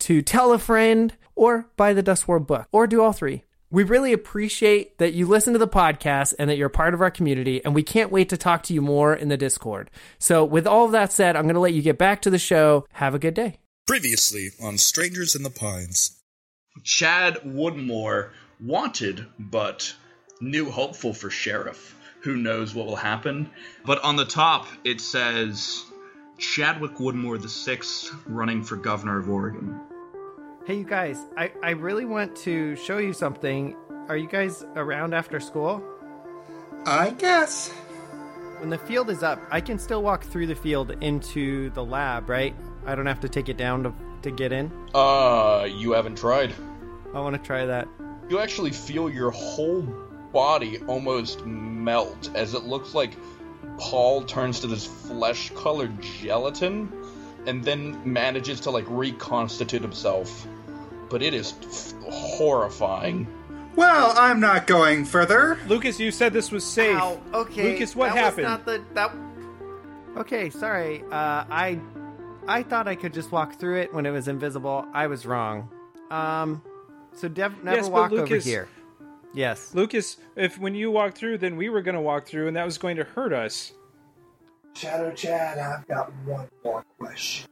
to tell a friend or buy the Dust World book or do all three. We really appreciate that you listen to the podcast and that you're part of our community, and we can't wait to talk to you more in the Discord. So, with all of that said, I'm going to let you get back to the show. Have a good day. Previously on Strangers in the Pines. Chad Woodmore wanted but new hopeful for sheriff. Who knows what will happen? But on the top it says Chadwick Woodmore the sixth running for governor of Oregon. Hey, you guys, I, I really want to show you something. Are you guys around after school? I guess. When the field is up, I can still walk through the field into the lab, right? I don't have to take it down to, to get in. Uh, you haven't tried. I want to try that. You actually feel your whole body almost melt as it looks like Paul turns to this flesh colored gelatin and then manages to like reconstitute himself. But it is f- horrifying. Well, I'm not going further. Lucas, you said this was safe. Ow, okay. Lucas, what that happened? Was not the, that... Okay, sorry. Uh, I I thought I could just walk through it when it was invisible. I was wrong. Um, so dev- never Yes, but walk over Lucas- here. Yes. Lucas, if when you walked through, then we were going to walk through, and that was going to hurt us. Shadow Chad, I've got one more question.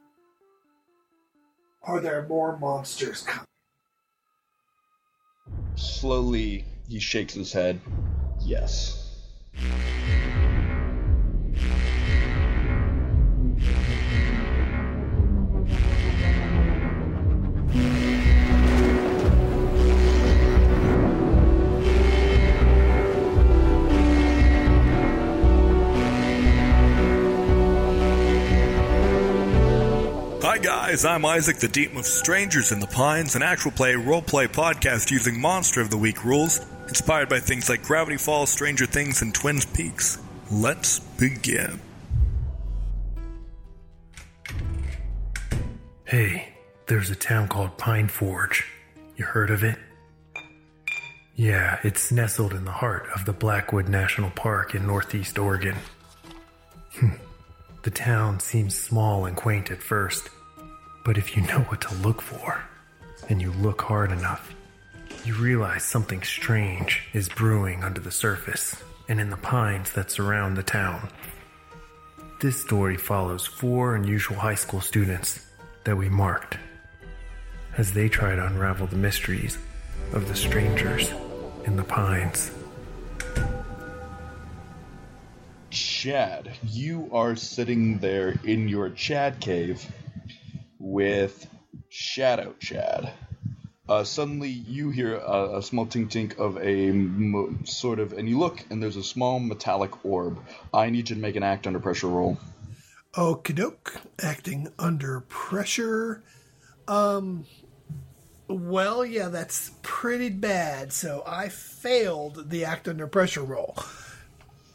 Are there more monsters coming? Slowly, he shakes his head. Yes. Guys, I'm Isaac, the Deep of Strangers in the Pines, an actual play roleplay podcast using Monster of the Week rules, inspired by things like Gravity Falls, Stranger Things, and Twin Peaks. Let's begin. Hey, there's a town called Pine Forge. You heard of it? Yeah, it's nestled in the heart of the Blackwood National Park in northeast Oregon. The town seems small and quaint at first, but if you know what to look for, and you look hard enough, you realize something strange is brewing under the surface and in the pines that surround the town. This story follows four unusual high school students that we marked as they try to unravel the mysteries of the strangers in the pines. Chad, you are sitting there in your Chad cave with Shadow Chad. Uh, suddenly, you hear a, a small tink tink of a sort of, and you look, and there's a small metallic orb. I need you to make an act under pressure roll. Okie doke. Acting under pressure. Um. Well, yeah, that's pretty bad. So I failed the act under pressure roll.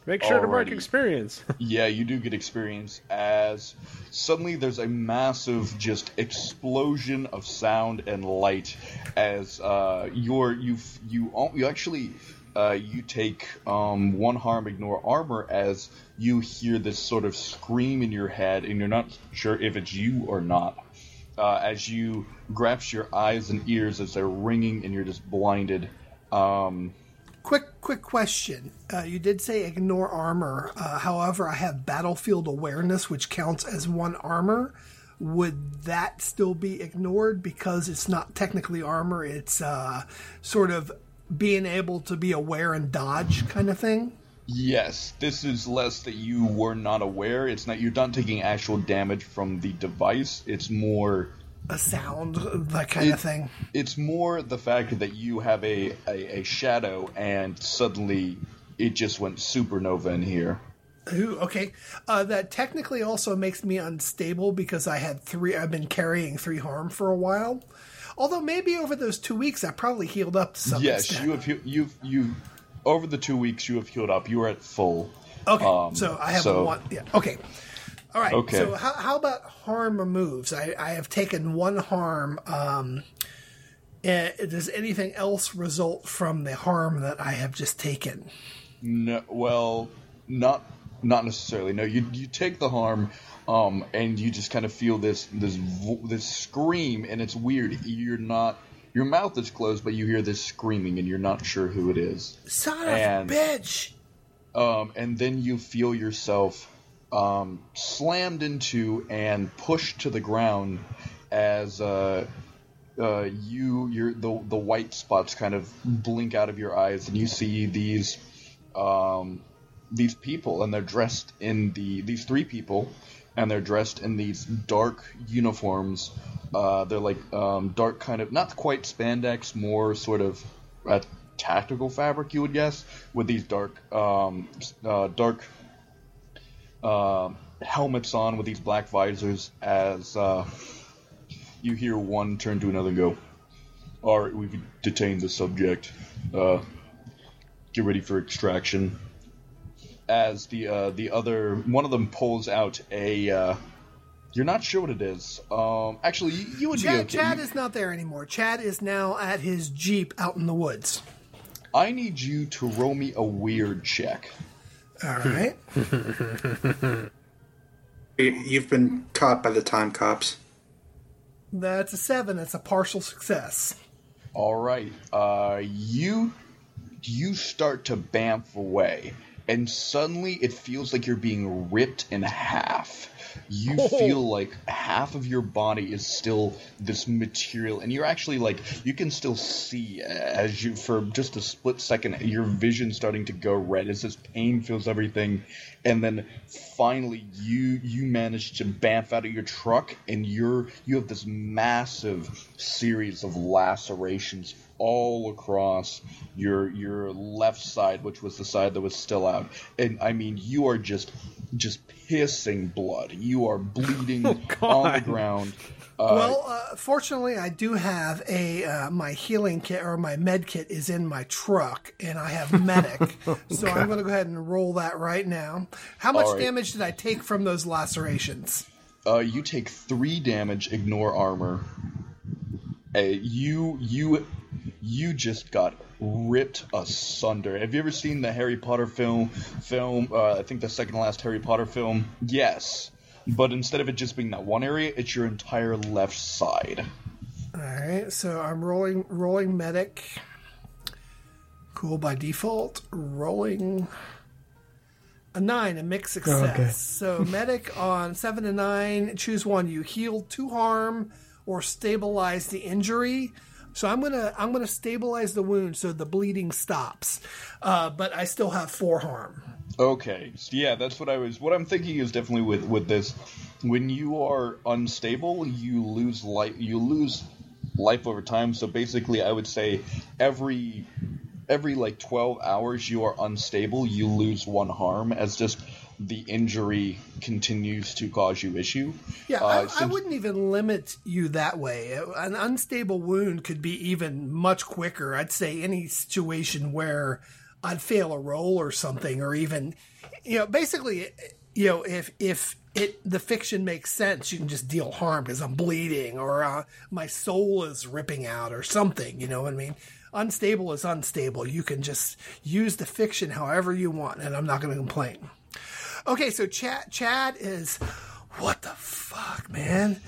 Make sure to mark experience. Yeah, you do get experience as suddenly there's a massive just explosion of sound and light as uh, you're you you you actually uh, you take um, one harm ignore armor as you hear this sort of scream in your head and you're not sure if it's you or not uh, as you grasp your eyes and ears as they're ringing and you're just blinded. Um, Quick, quick question. Uh, you did say ignore armor. Uh, however, I have battlefield awareness, which counts as one armor. Would that still be ignored because it's not technically armor? It's uh, sort of being able to be aware and dodge kind of thing. Yes, this is less that you were not aware. It's not you're not taking actual damage from the device. It's more A sound, that kind It- of thing. it's more the fact that you have a, a, a shadow and suddenly it just went supernova in here. Ooh, okay. Uh, that technically also makes me unstable because I had three. I've been carrying three harm for a while. Although maybe over those two weeks I probably healed up to some yes, extent. you have you've you over the two weeks you have healed up. You are at full. Okay, Um, so I have so- one. Yeah. Okay. All right. Okay. So how, how about harm removes? I, I have taken one harm. Um, eh, does anything else result from the harm that I have just taken? No, well, not not necessarily. No, you you take the harm, um, and you just kind of feel this this this scream, and it's weird. You're not. Your mouth is closed, but you hear this screaming, and you're not sure who it is. Son And- of a bitch! Um, and then you feel yourself um, slammed into and pushed to the ground as uh, uh, you your the the white spots kind of blink out of your eyes, and you see these um, these people, and they're dressed in the these three people, and they're dressed in these dark uniforms. Uh, they're like um, dark kind of not quite spandex, more sort of uh, tactical fabric, you would guess, with these dark um, s- uh, helmets on with these black visors. As uh, you hear one turn to another and go, "All right, we've detained the subject. Uh, get ready for extraction." As the uh, the other one of them pulls out a, uh, you're not sure what it is. Um, actually, you, you would be Chad, okay. Chad is not there anymore. Chad is now at his jeep out in the woods. I need you to roll me a weird check. All right. You- You've been caught by the time cops. That's a seven. That's a partial success. All right. Uh, you you start to bamf away, and suddenly it feels like you're being ripped in half. You oh. feel like half of your body is still this material, and you're actually like you can still see as you for just a split second your vision starting to go red. As this pain fills everything, and then finally you you manage to bamf out of your truck, and you're you have this massive series of lacerations all across your your left side, which was the side that was still out. And I mean, you are just just pissing blood. You are bleeding on the ground. Uh, well, uh, fortunately, I do have a uh, my healing kit or my med kit is in my truck, and I have medic. so I'm going to go ahead and roll that right now. How much All right. damage did I take from those lacerations? uh, you take three damage. Ignore armor. Uh, you you you just got ripped asunder. Have you ever seen the Harry Potter film? Film, uh, I think the second last Harry Potter film. Yes, but instead of it just being that one area, it's your entire left side. All right, so I'm rolling rolling medic. cool by default. Rolling a nine, a mixed success. Okay. So medic on seven to nine, choose one. You heal two harm or stabilize the injury. So I'm gonna I'm gonna stabilize the wound so the bleeding stops, uh, but I still have four harm. Okay, yeah, that's what I was. What I'm thinking is definitely with with this, when you are unstable, you lose life. You lose life over time. So basically, I would say every every like 12 hours you are unstable, you lose one harm as just the injury continues to cause you issue. Yeah, Uh, I, I wouldn't even limit you that way. An unstable wound could be even much quicker. I'd say any situation where I'd fail a roll or something, or even, you know, basically, you know, if if it the fiction makes sense, you can just deal harm because I'm bleeding or uh, my soul is ripping out or something. You know what I mean? Unstable is unstable. You can just use the fiction however you want, and I'm not going to complain. Okay, so Chad Chad is what the fuck, man?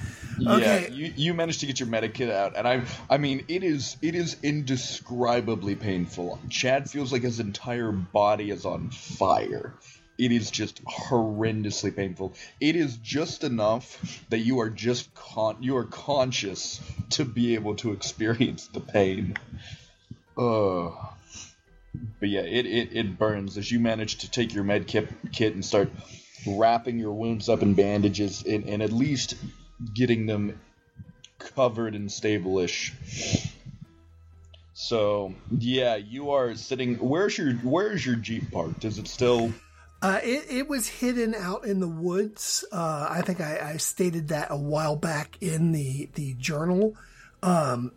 Okay. Yeah, you, you managed to get your medikit out, and I I mean it is it is indescribably painful. Chad feels like his entire body is on fire. It is just horrendously painful. It is just enough that you are just con- you are conscious to be able to experience the pain. Uh but yeah, it, it, it burns as you manage to take your med kit, kit and start wrapping your wounds up in bandages and, and at least getting them covered and stable-ish. So yeah, you are sitting. Where's your Where's your jeep parked? Is it still? Uh, it, it was hidden out in the woods. Uh, I think I, I stated that a while back in the the journal. Um,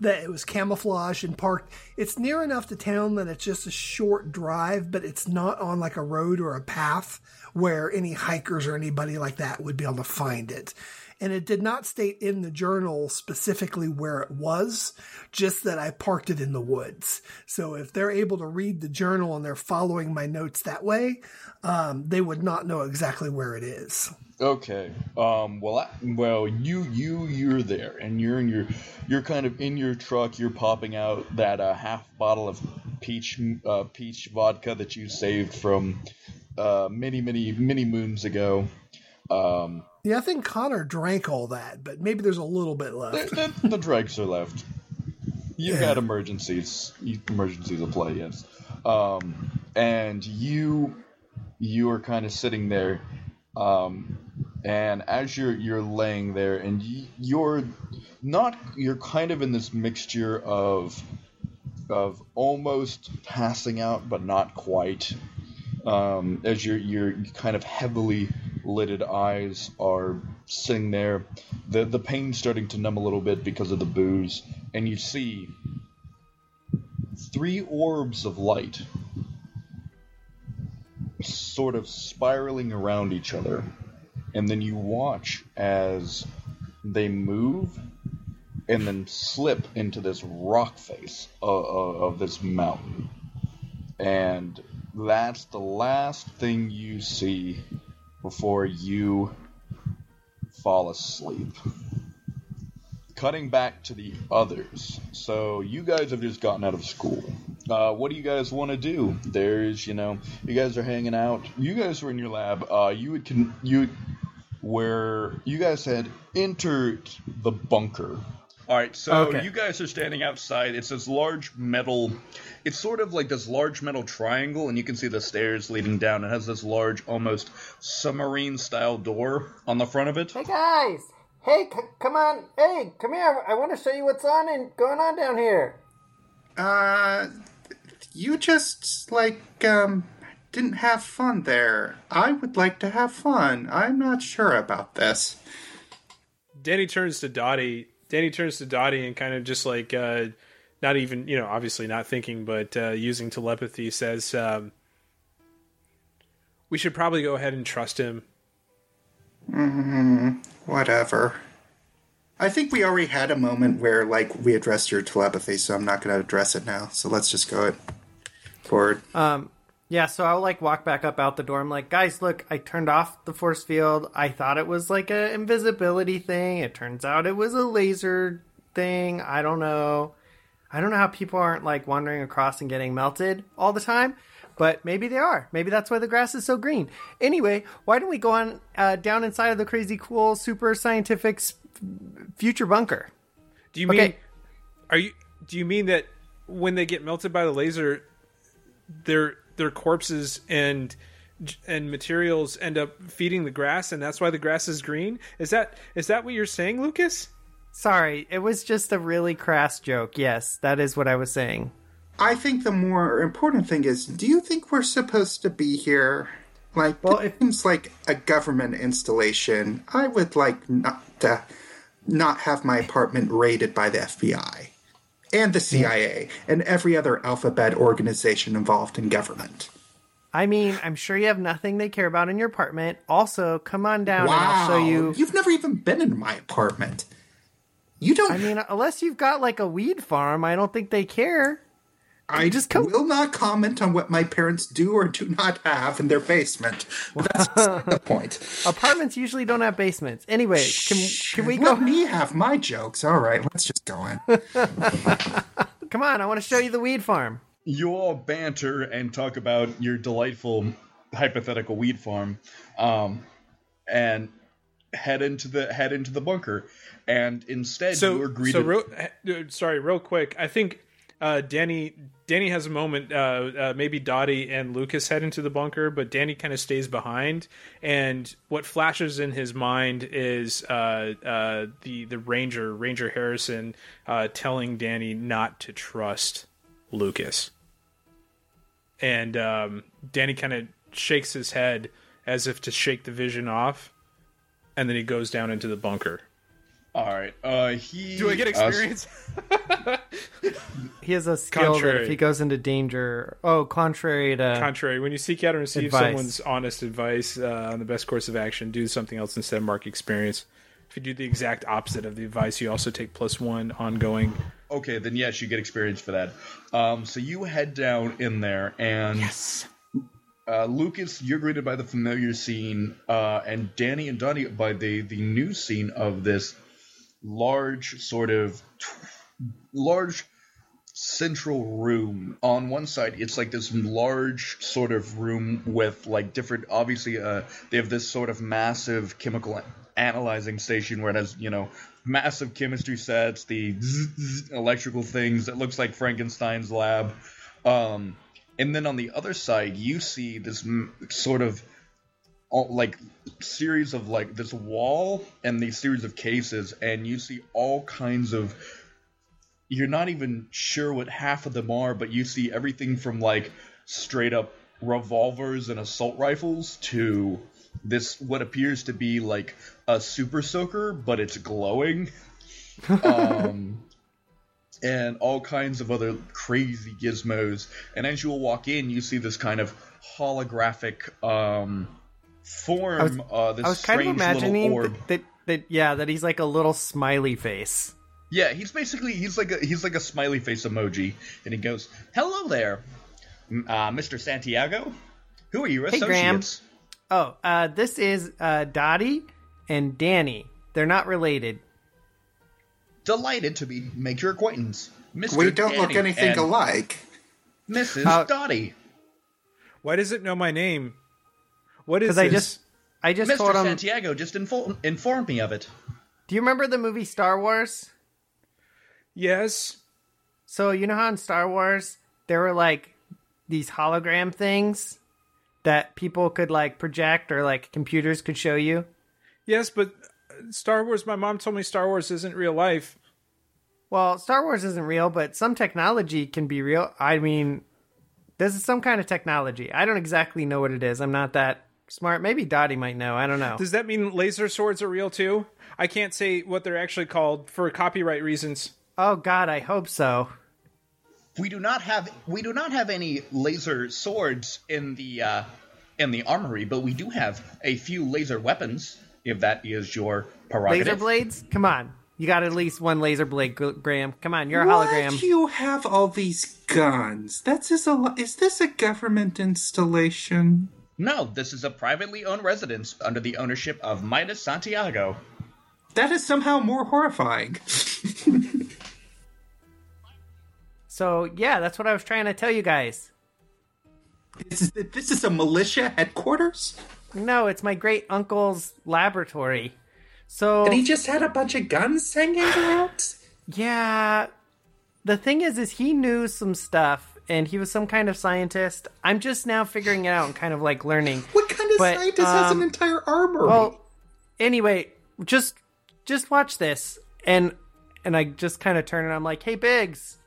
that it was camouflaged and parked. It's near enough to town that it's just a short drive, but it's not on like a road or a path where any hikers or anybody like that would be able to find it. And it did not state in the journal specifically where it was, just that I parked it in the woods. So if they're able to read the journal and they're following my notes that way, um, they would not know exactly where it is. Okay. Um. Well. I, well. You. You. You're there, and you're in your. You're kind of in your truck. You're popping out that uh, half bottle of peach uh, peach vodka that you saved from uh, many many many moons ago. Um. Yeah, I think Connor drank all that, but maybe there's a little bit left. the, the, the dregs are left. You've Yeah. had emergencies. Emergencies will play, yes. Um, and you, you are kind of sitting there, um, and as you're you're laying there, and you're not. You're kind of in this mixture of of almost passing out, but not quite. Um, as your your kind of heavily lidded eyes are sitting there, the the pain's starting to numb a little bit because of the booze, and you see three orbs of light sort of spiraling around each other, and then you watch as they move and then slip into this rock face of, of, this mountain. And that's the last thing you see before you fall asleep. Cutting back to the others. So you guys have just gotten out of school. Uh, what do you guys want to do? There's, you know, you guys are hanging out. You guys were in your lab. Uh, you would con- you where you guys had entered the bunker. All right, so Okay. you guys are standing outside. It's this large metal. It's sort of like this large metal triangle, and you can see the stairs leading down. It has this large, almost submarine style door on the front of it. Hey guys! Hey, c- come on! Hey, come here! I want to show you what's on and going on down here. Uh, you just, like, um, didn't have fun there. I would like to have fun. I'm not sure about this. Danny turns to Dottie. Danny turns to Dottie and kind of just like, uh, not even, you know, obviously not thinking, but uh, using telepathy says, um, we should probably go ahead and trust him. Whatever. I think we already had a moment where, like, we addressed your telepathy, so I'm not going to address it now. So let's just go it forward. Um, yeah, so I'll like walk back up out the door. I'm like, guys, look, I turned off the force field. I thought it was like a invisibility thing. It turns out it was a laser thing. I don't know. I don't know how people aren't like wandering across and getting melted all the time, but maybe they are. Maybe that's why the grass is so green. Anyway, why don't we go on uh, down inside of the crazy cool super scientific s- future bunker? Do you mean Okay. are you do you mean that when they get melted by the laser their their corpses and and materials end up feeding the grass and that's why the grass is green? Is that is that what you're saying, Lucas? Sorry, it was just a really crass joke. Yes, that is what I was saying. I think the more important thing is do you think we're supposed to be here? Like, Well, it seems like a government installation. I would like not to not have my apartment raided by the FBI and the CIA and every other alphabet organization involved in government. I mean, I'm sure you have nothing they care about in your apartment. Also, come on down wow. and I'll show you. You've never even been in my apartment. You don't. I mean, unless you've got like a weed farm, I don't think they care. I just come- will not comment on what my parents do or do not have in their basement. But that's the point. Apartments usually don't have basements. Anyway, can can we Let go? me have my jokes. All right, let's just go in. Come on, I want to show you the weed farm. you all banter and talk about your delightful hypothetical weed farm, um, and head into the head into the bunker. And instead, you So are greeted. so real, uh, sorry, real quick. I think uh, Danny Danny has a moment. Uh, uh, maybe Dottie and Lucas head into the bunker, but Danny kind of stays behind. And what flashes in his mind is uh, uh, the the Ranger Ranger Harrison uh, telling Danny not to trust Lucas. And um, Danny kind of shakes his head as if to shake the vision off, and then he goes down into the bunker. All right. Uh, he. Do I get uh, experience? He has a skill that if he goes into danger, oh, contrary to contrary. When you seek out and receive Advice. someone's honest advice uh, on the best course of action, do something else instead. Of mark experience. If you do the exact opposite of the advice, you also take plus one ongoing. Okay, then yes, you get experience for that. Um, so you head down in there, and uh, Lucas, you're greeted by the familiar scene, uh, and Danny and Dottie by the the new scene of this large sort of large central room. On one side, it's like this large sort of room with like different. Obviously, uh, they have this sort of massive chemical analyzing station where it has you know massive chemistry sets, the zzz, zzz electrical things. It looks like Frankenstein's lab. Um, and then on the other side, you see this m- sort of all, like series of like this wall and these series of cases, and you see all kinds of. You're not even sure what half of them are, but you see everything from like straight up revolvers and assault rifles to this what appears to be like a super soaker, but it's glowing. um, and all kinds of other crazy gizmos. And as you'll walk in, you see this kind of holographic um, form. I was- uh, this I was kind of strange little imagining orb. that, that, that yeah, that he's like a little smiley face. Yeah, he's basically he's like a he's like a smiley face emoji, and he goes, "Hello there, uh, Mr. Santiago. Who are your Hey, Graham. associates?" Oh, uh, this is uh, Dottie and Danny. They're not related. Delighted to be make your acquaintance, Mr. We don't look anything alike. Mrs. Uh, Dottie. Why does it know my name? What is Because this? I just, I just Mr. told him. Santiago just info- informed me of it. Do you remember the movie Star Wars? yes. So you know how in Star Wars there were like these hologram things that people could like project or like computers could show you. Yes, but uh, Star Wars. My mom told me Star Wars isn't real life. Well, Star Wars isn't real, but some technology can be real. I mean, this is some kind of technology. I don't exactly know what it is. I'm not that smart. Maybe Dottie might know. I don't know. Does that mean laser swords are real too? I can't say what they're actually called for copyright reasons. Oh God, I hope so. We do not have we do not have any laser swords in the uh, in the armory, but we do have a few laser weapons. If that is your prerogative. Laser blades? Come on. You got at least one laser blade, Graham. Come on, you're a hologram. Why do you have all these guns? That's is a is this a government installation? No, this is a privately owned residence under the ownership of Midas Santiago. That is somehow more horrifying. So yeah, that's what I was trying to tell you guys. This is, this is a militia headquarters? No, it's my great uncle's laboratory. So And he just had a bunch of guns hanging around? yeah, the thing is, is he knew some stuff, and he was some kind of scientist. I'm just now figuring it out and kind of like learning. What kind of But, scientist has an um, entire armor? Well, anyway, just just watch this, and and I just kind of turn and I'm like, "Hey, Biggs."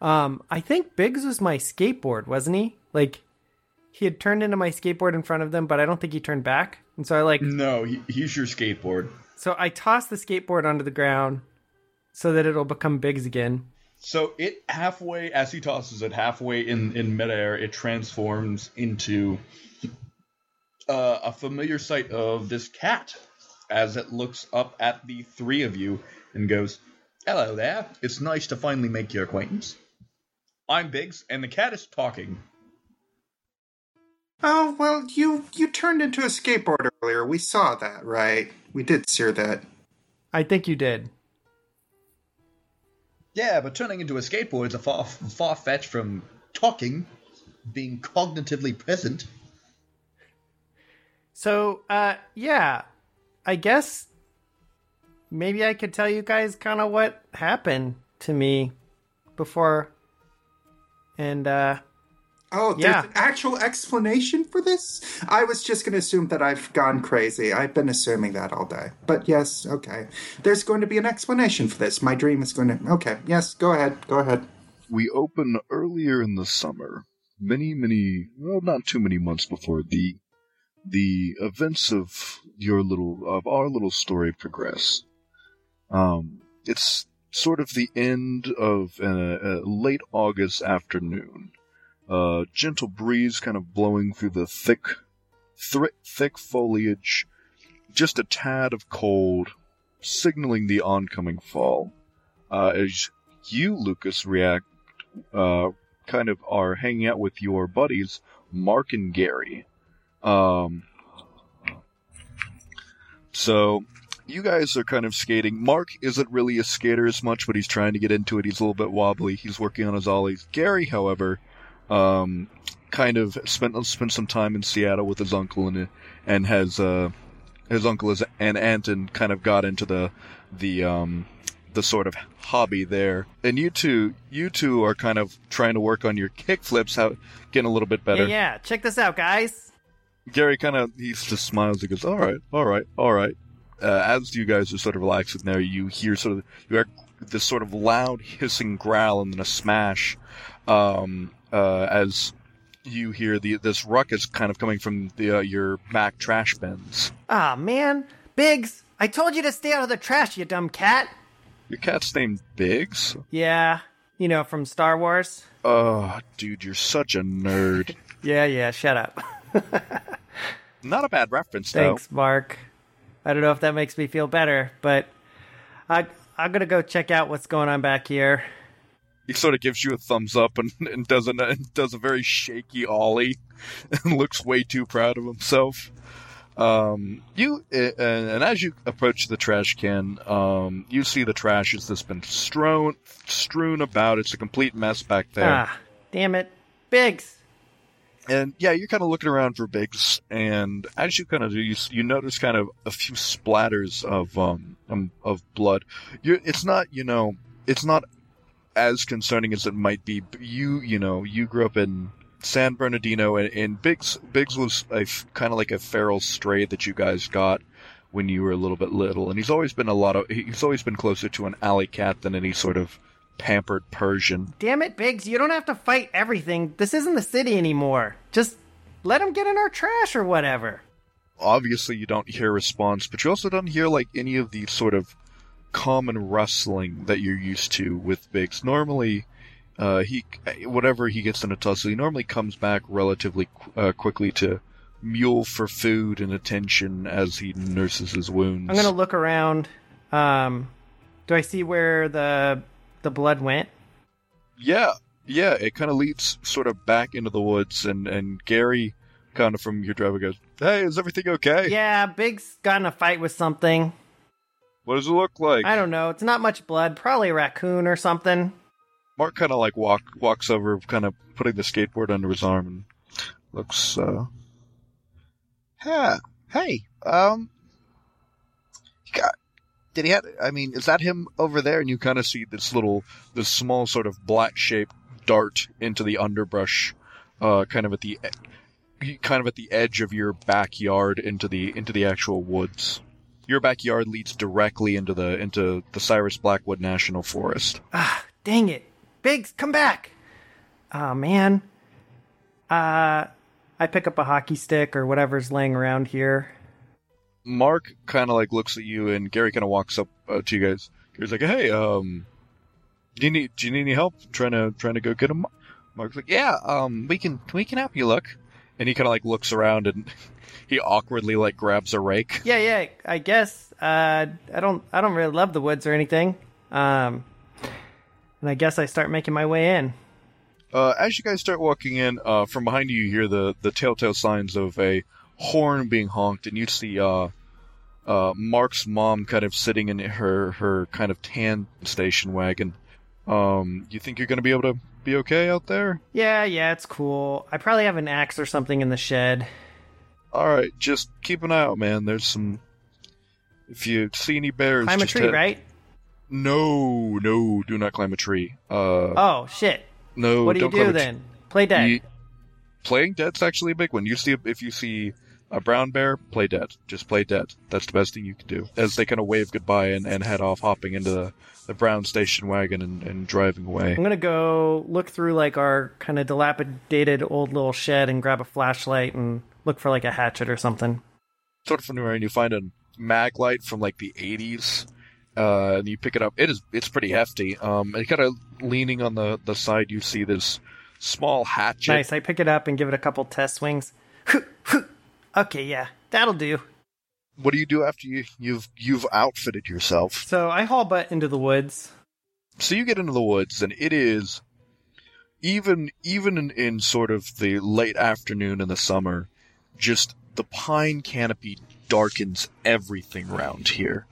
Um, I think Biggs was my skateboard, wasn't he? Like, he had turned into my skateboard in front of them, but I don't think he turned back. And so I like, No, he, he's your skateboard. so I toss the skateboard onto the ground so that it'll become Biggs again. So it halfway, as he tosses it halfway in in midair, it transforms into uh, a familiar sight of this cat as it looks up at the three of you and goes, "Hello there. It's nice to finally make your acquaintance. I'm Biggs, and the cat is talking. oh, well, you, you turned into a skateboard earlier. We saw that, right? We did see that. I think you did. Yeah, but turning into a skateboard is a far far fetched from talking, being cognitively present. So, uh, yeah, I guess maybe I could tell you guys kind of what happened to me before. And, uh, Oh, there's Yeah. an actual explanation for this? I was just going to assume that I've gone crazy. I've been assuming that all day. But yes, okay. There's going to be an explanation for this. My dream is going to. Okay, yes, go ahead. Go ahead. we open earlier in the summer, many, many, well, not too many months before the the events of your little of our little story progress. Um, it's sort of the end of a, a late August afternoon. A gentle breeze kind of blowing through the thick, thr- thick foliage, just a tad of cold, signaling the oncoming fall. Uh, as you, Lucas, react uh, kind of are hanging out with your buddies, Mark and Gary. Um, so you guys are kind of skating. Mark isn't really a skater as much, but he's trying to get into it. He's a little bit wobbly. He's working on his ollies. Gary, however, um, kind of spent spent some time in Seattle with his uncle and and has uh, his uncle is an aunt and kind of got into the the um, the sort of hobby there. And you two, you two are kind of trying to work on your kick flips, how getting a little bit better. yeah, yeah, check this out, guys. Gary kind of he just smiles. He goes, "All right, all right, all right." Uh, as you guys are sort of relaxing there, you hear sort of you hear this sort of loud hissing growl and then a smash um, uh, as you hear the this ruckus kind of coming from the uh, your back trash bins. Ah, man. Biggs, I told you to stay out of the trash, you dumb cat. Your cat's named Biggs. Yeah, you know, from Star Wars. Oh, dude, you're such a nerd. Yeah, yeah, shut up. Not a bad reference though. Thanks, Mark. I don't know if that makes me feel better, but I I'm gonna go check out what's going on back here. He sort of gives you a thumbs up and, and does a and does a very shaky ollie and looks way too proud of himself. Um, you uh, and as you approach the trash can, um, you see the trash has just been strewn strewn about. It's a complete mess back there. Ah, damn it, Biggs. And yeah, you're kind of looking around for Biggs, and as you kind of do, you, you notice kind of a few splatters of um, um of blood. You're, it's not, you know, it's not as concerning as it might be. You, you know, you grew up in San Bernardino, and, and Biggs Biggs was a kind of like a feral stray that you guys got when you were a little bit little, and he's always been a lot of he's always been closer to an alley cat than any sort of pampered Persian. Damn it, Biggs. You don't have to fight everything. This isn't the city anymore. Just let him get in our trash or whatever. obviously you don't hear a response, but you also don't hear like any of the sort of common wrestling that you're used to with Biggs. Normally, uh, he whatever he gets in a tussle, he normally comes back relatively qu- uh, quickly to mewl for food and attention as he nurses his wounds. I'm gonna look around. Um, do I see where the the blood went? Yeah, yeah, it kind of leads sort of back into the woods, and and Gary, kind of from your driver, goes, "Hey, is everything okay? Yeah, Biggs got in a fight with something. What does it look like? I don't know. It's not much blood. Probably a raccoon or something. Mark kind of like walk walks over, kind of putting the skateboard under his arm, and looks. uh Yeah. Hey, um, you got. Did he have? I mean, is that him over there? and you kind of see this little, this small sort of black shape dart into the underbrush, uh, kind of at the, kind of at the edge of your backyard into the into the actual woods. Your backyard leads directly into the into the Cyrus Blackwood National Forest. Ah, dang it. Biggs, come back. Oh, man. Uh, I pick up a hockey stick or whatever's laying around here. Mark kind of like looks at you, and Gary kind of walks up uh, to you guys. Gary's like, "Hey, um, do you need do you need any help trying to trying to go get him?" Mark's like, "Yeah, um, we can we can help you look." And he kind of like looks around, and he awkwardly like grabs a rake. Yeah, yeah, I guess. Uh, I don't, I don't really love the woods or anything. Um, and I guess I start making my way in. Uh, as you guys start walking in, uh, from behind you, you hear the, the telltale signs of a horn being honked, and you see uh, uh, Mark's mom kind of sitting in her, her kind of tan station wagon. Um, you think you're going to be able to be okay out there? Yeah, yeah, it's cool. I probably have an axe or something in the shed. All right, just keep an eye out, man. There's some. If you see any bears, Climb a tree, head- right? No, no, do not climb a tree. Uh, Oh shit! no, what do you do then? Play dead. You- playing dead's actually a big one. You see, if you see a brown bear, play dead. Just play dead. That's the best thing you can do. As they kind of wave goodbye and, and head off, hopping into the, the brown station wagon and, and driving away. I'm gonna go look through like our kind of dilapidated old little shed and grab a flashlight and look for like a hatchet or something. Sort of from nowhere, and you find a mag light from like the 80s. Uh, and you pick it up. It is it's pretty hefty. Um, and kind of leaning on the, the side, you see this small hatchet. Nice. I pick it up and give it a couple test swings. okay, yeah, that'll do. What do you do after you you've you've outfitted yourself? So I haul butt into the woods. So you get into the woods, and it is even even in, in sort of the late afternoon in the summer, just the pine canopy darkens everything around here,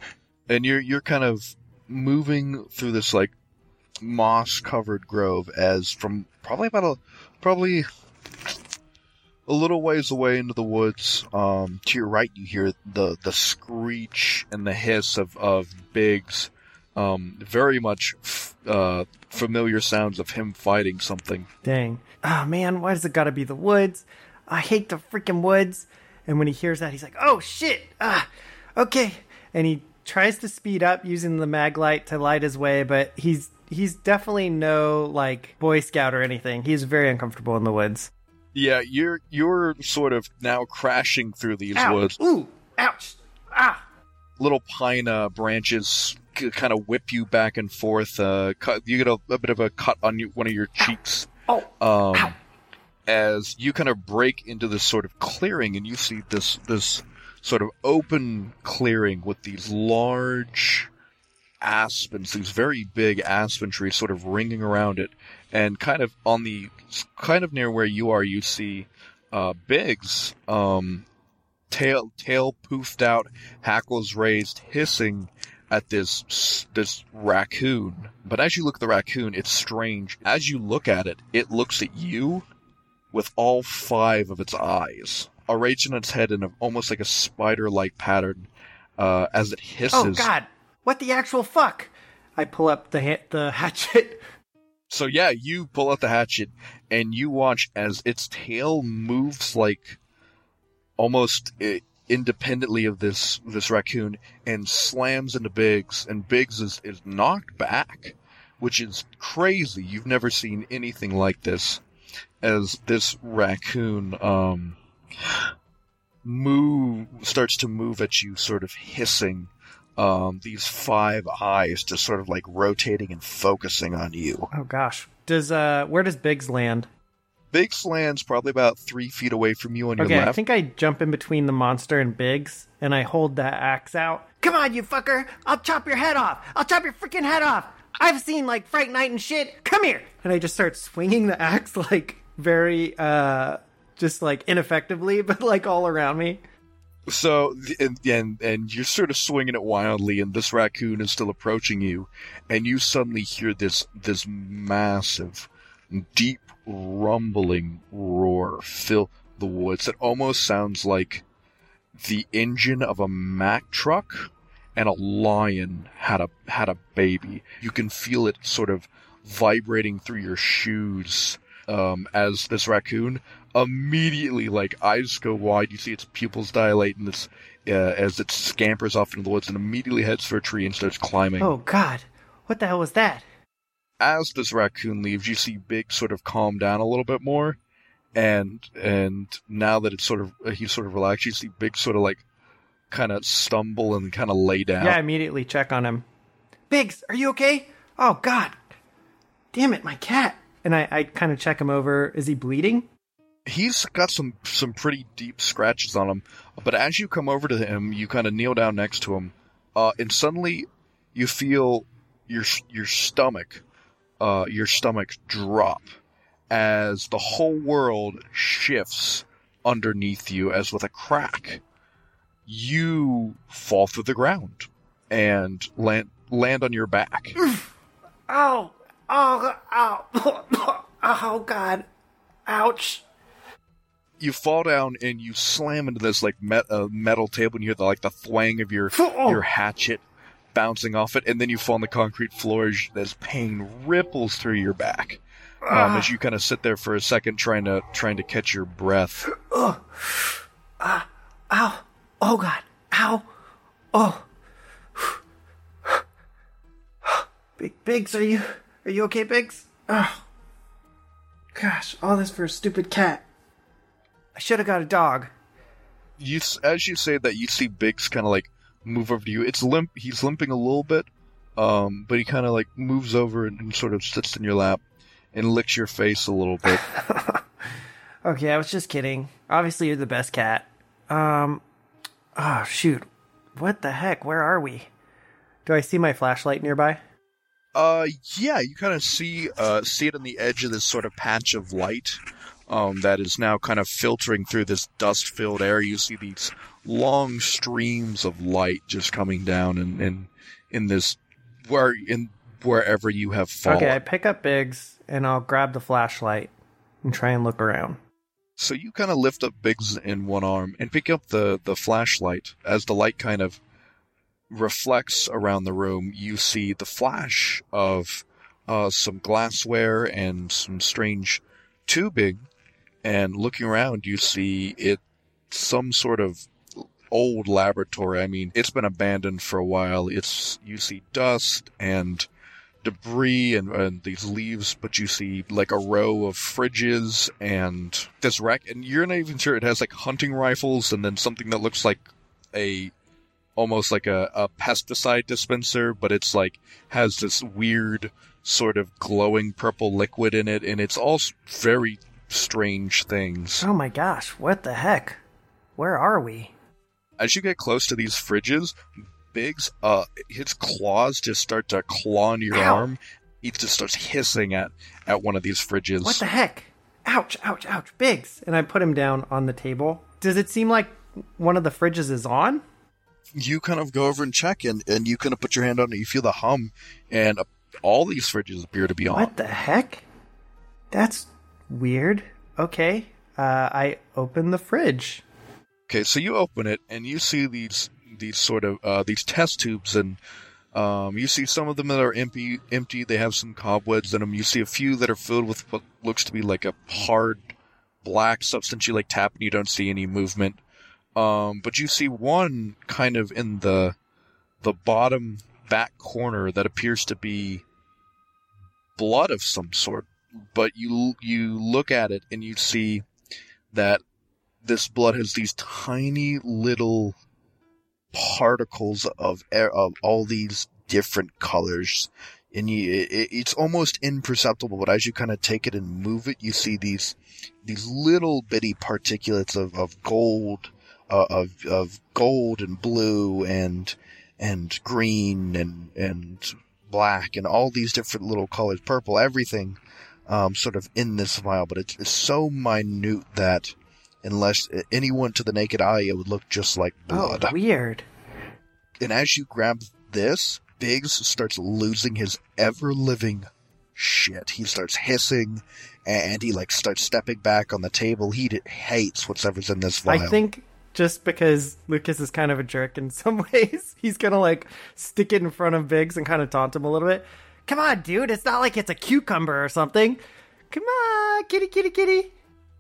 and you're you're kind of moving through this like moss covered grove as from probably about a probably a little ways away into the woods um, to your right you hear the the screech and the hiss of of Biggs um, very much f- uh, familiar sounds of him fighting something. Dang. Oh man, why does it gotta be the woods? I hate the freaking woods. And when he hears that, he's like, oh shit. Ah, okay. And he tries to speed up using the mag light to light his way, but he's he's definitely no like Boy Scout or anything. He's very uncomfortable in the woods. Yeah, you're you're sort of now crashing through these Ow. woods. Ooh, ouch. Ah. Little pine uh, branches c- kind of whip you back and forth. Uh, cut, you get a, a bit of a cut on you, one of your cheeks. Oh. Um, as you kind of break into this sort of clearing, and you see this this sort of open clearing with these large aspens, these very big aspen trees, sort of ringing around it, and kind of on the kind of near where you are, you see uh, Biggs, um, tail tail poofed out, hackles raised, hissing at this this raccoon. But as you look at the raccoon, it's strange. As you look at it, it looks at you with all five of its eyes, arranged in its head in a, almost like a spider-like pattern. Uh, as it hisses, Oh god. What the actual fuck? I pull up the ha- the hatchet. So yeah, you pull out the hatchet and you watch as its tail moves like almost independently of this this raccoon and slams into Biggs, and Biggs is, is knocked back, which is crazy. You've never seen anything like this. As this raccoon um move starts to move at you, sort of hissing. Um, these five eyes just sort of like rotating and focusing on you. Oh gosh. Does uh where does Biggs land? Biggs lands probably about three feet away from you on your Okay, left. I think I jump in between the monster and Biggs and I hold that axe out. Come on, you fucker! I'll chop your head off! I'll chop your freaking head off! I've seen like Fright Night and shit! Come here! And I just start swinging the axe like very, uh, just like ineffectively, but like all around me. So and, and and you're sort of swinging it wildly, and this raccoon is still approaching you, and you suddenly hear this this massive, deep rumbling roar fill the woods. It almost sounds like the engine of a Mack truck and a lion had a had a baby. You can feel it sort of vibrating through your shoes um, as this raccoon immediately like eyes go wide. You see its pupils dilate and this uh, as it scampers off into the woods and immediately heads for a tree and starts climbing. Oh God, what the hell was that? As this raccoon leaves, you see Biggs sort of calm down a little bit more, and and now that it's sort of uh, he's sort of relaxed, you see Biggs sort of like kind of stumble and kind of lay down. Yeah, immediately check on him. Biggs, are you okay? Oh God, damn it, my cat. And I, I kind of check him over. Is he bleeding? He's got some some pretty deep scratches on him. But as you come over to him, you kind of kneel down next to him, uh, and suddenly you feel your your stomach, uh, your stomach drop as the whole world shifts underneath you, as with a crack. You fall through the ground and land land on your back. Ow! Oh! Ow! Oh God! Ouch! You fall down and you slam into this like met, uh, metal table and you hear the like the thwang of your Oh. your hatchet bouncing off it and then you fall on the concrete floor as, as pain ripples through your back um, as you kind of sit there for a second trying to trying to catch your breath. Ah. Ow! Oh God! Ow! Oh! Big Biggs, are you are you okay, Biggs? Oh. Gosh, all this for a stupid cat. I should have got a dog. you as you say that you see Biggs kind of like move over to you it's limp he's limping a little bit um, but he kind of like moves over and, and sort of sits in your lap and licks your face a little bit Okay, I was just kidding. Obviously, you're the best cat. Um, oh shoot, what the heck? Where are we? Do I see my flashlight nearby? Uh, yeah, you kind of see uh see it on the edge of this sort of patch of light, um, that is now kind of filtering through this dust-filled air. You see these long streams of light just coming down and in, in this where in wherever you have fallen. Okay, I pick up Biggs and I'll grab the flashlight and try and look around. So you kind of lift up Biggs in one arm and pick up the the flashlight as the light kind of reflects around the room. You see the flash of uh, some glassware and some strange tubing, and looking around, you see it some sort of old laboratory. I mean, it's been abandoned for a while. It's you see dust and debris and, and these leaves, but you see like a row of fridges and this rack, and you're not even sure it has like hunting rifles and then something that looks like a almost like a, a pesticide dispenser, but it's like has this weird sort of glowing purple liquid in it, and it's all very strange things. Oh my gosh, what the heck? Where are we? As you get close to these fridges, Biggs, uh, his claws just start to claw into your Ow. arm. He just starts hissing at, at one of these fridges. What the heck? Ouch, ouch, ouch, Biggs! And I put him down on the table. Does it seem like one of the fridges is on? You kind of go over and check, and, and you kind of put your hand on it. You feel the hum, and uh, all these fridges appear to be on. What the heck? That's weird. Okay, uh, I open the fridge. Okay, so you open it and you see these these sort of uh, these test tubes, and um, you see some of them that are empty. Empty. They have some cobwebs in them. You see a few that are filled with what looks to be like a hard black substance. You like tap and you don't see any movement. Um, but you see one kind of in the the bottom back corner that appears to be blood of some sort. But you you look at it and you see that this blood has these tiny little particles of of all these different colors. And you, it, it's almost imperceptible but as you kind of take it and move it you see these these little bitty particulates of, of gold uh, of of gold and blue and and green and and black and all these different little colors purple everything um, sort of in this vial but it's, it's so minute that unless anyone to the naked eye it would look just like blood. Oh, weird. And as you grab this, Biggs starts losing his ever living shit. He starts hissing and he like starts stepping back on the table. He d- hates whatever's in this vial. I think just because Lucas is kind of a jerk in some ways, he's gonna like stick it in front of Biggs and kind of taunt him a little bit. Come on, dude! It's not like it's a cucumber or something. Come on, kitty, kitty, kitty.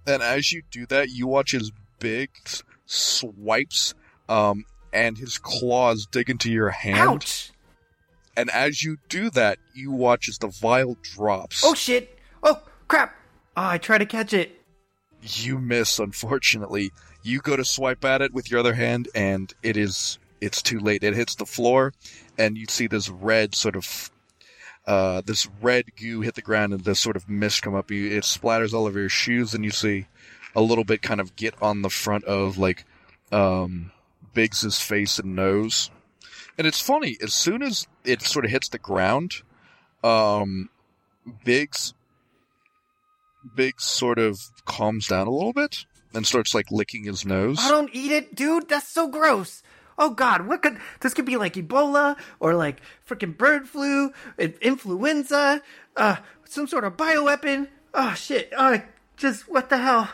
And as you do that, you watch his big swipes um, and his claws dig into your hand. Ouch! And as you do that, you watch as the vial drops. Oh shit! Oh crap! Oh, I try to catch it. You miss, unfortunately. You go to swipe at it with your other hand, and it is it's too late. It hits the floor, and you see this red sort of uh, this red goo hit the ground, and this sort of mist come up. You it splatters all over your shoes, and you see a little bit kind of get on the front of like um, Biggs's face and nose. And it's funny, as soon as it sort of hits the ground, um, Biggs Biggs sort of calms down a little bit and starts like licking his nose. I don't eat it, dude. That's so gross. Oh God, what could this could be like Ebola or like freaking bird flu, influenza, uh, some sort of bioweapon. Oh shit. Uh, just what the hell?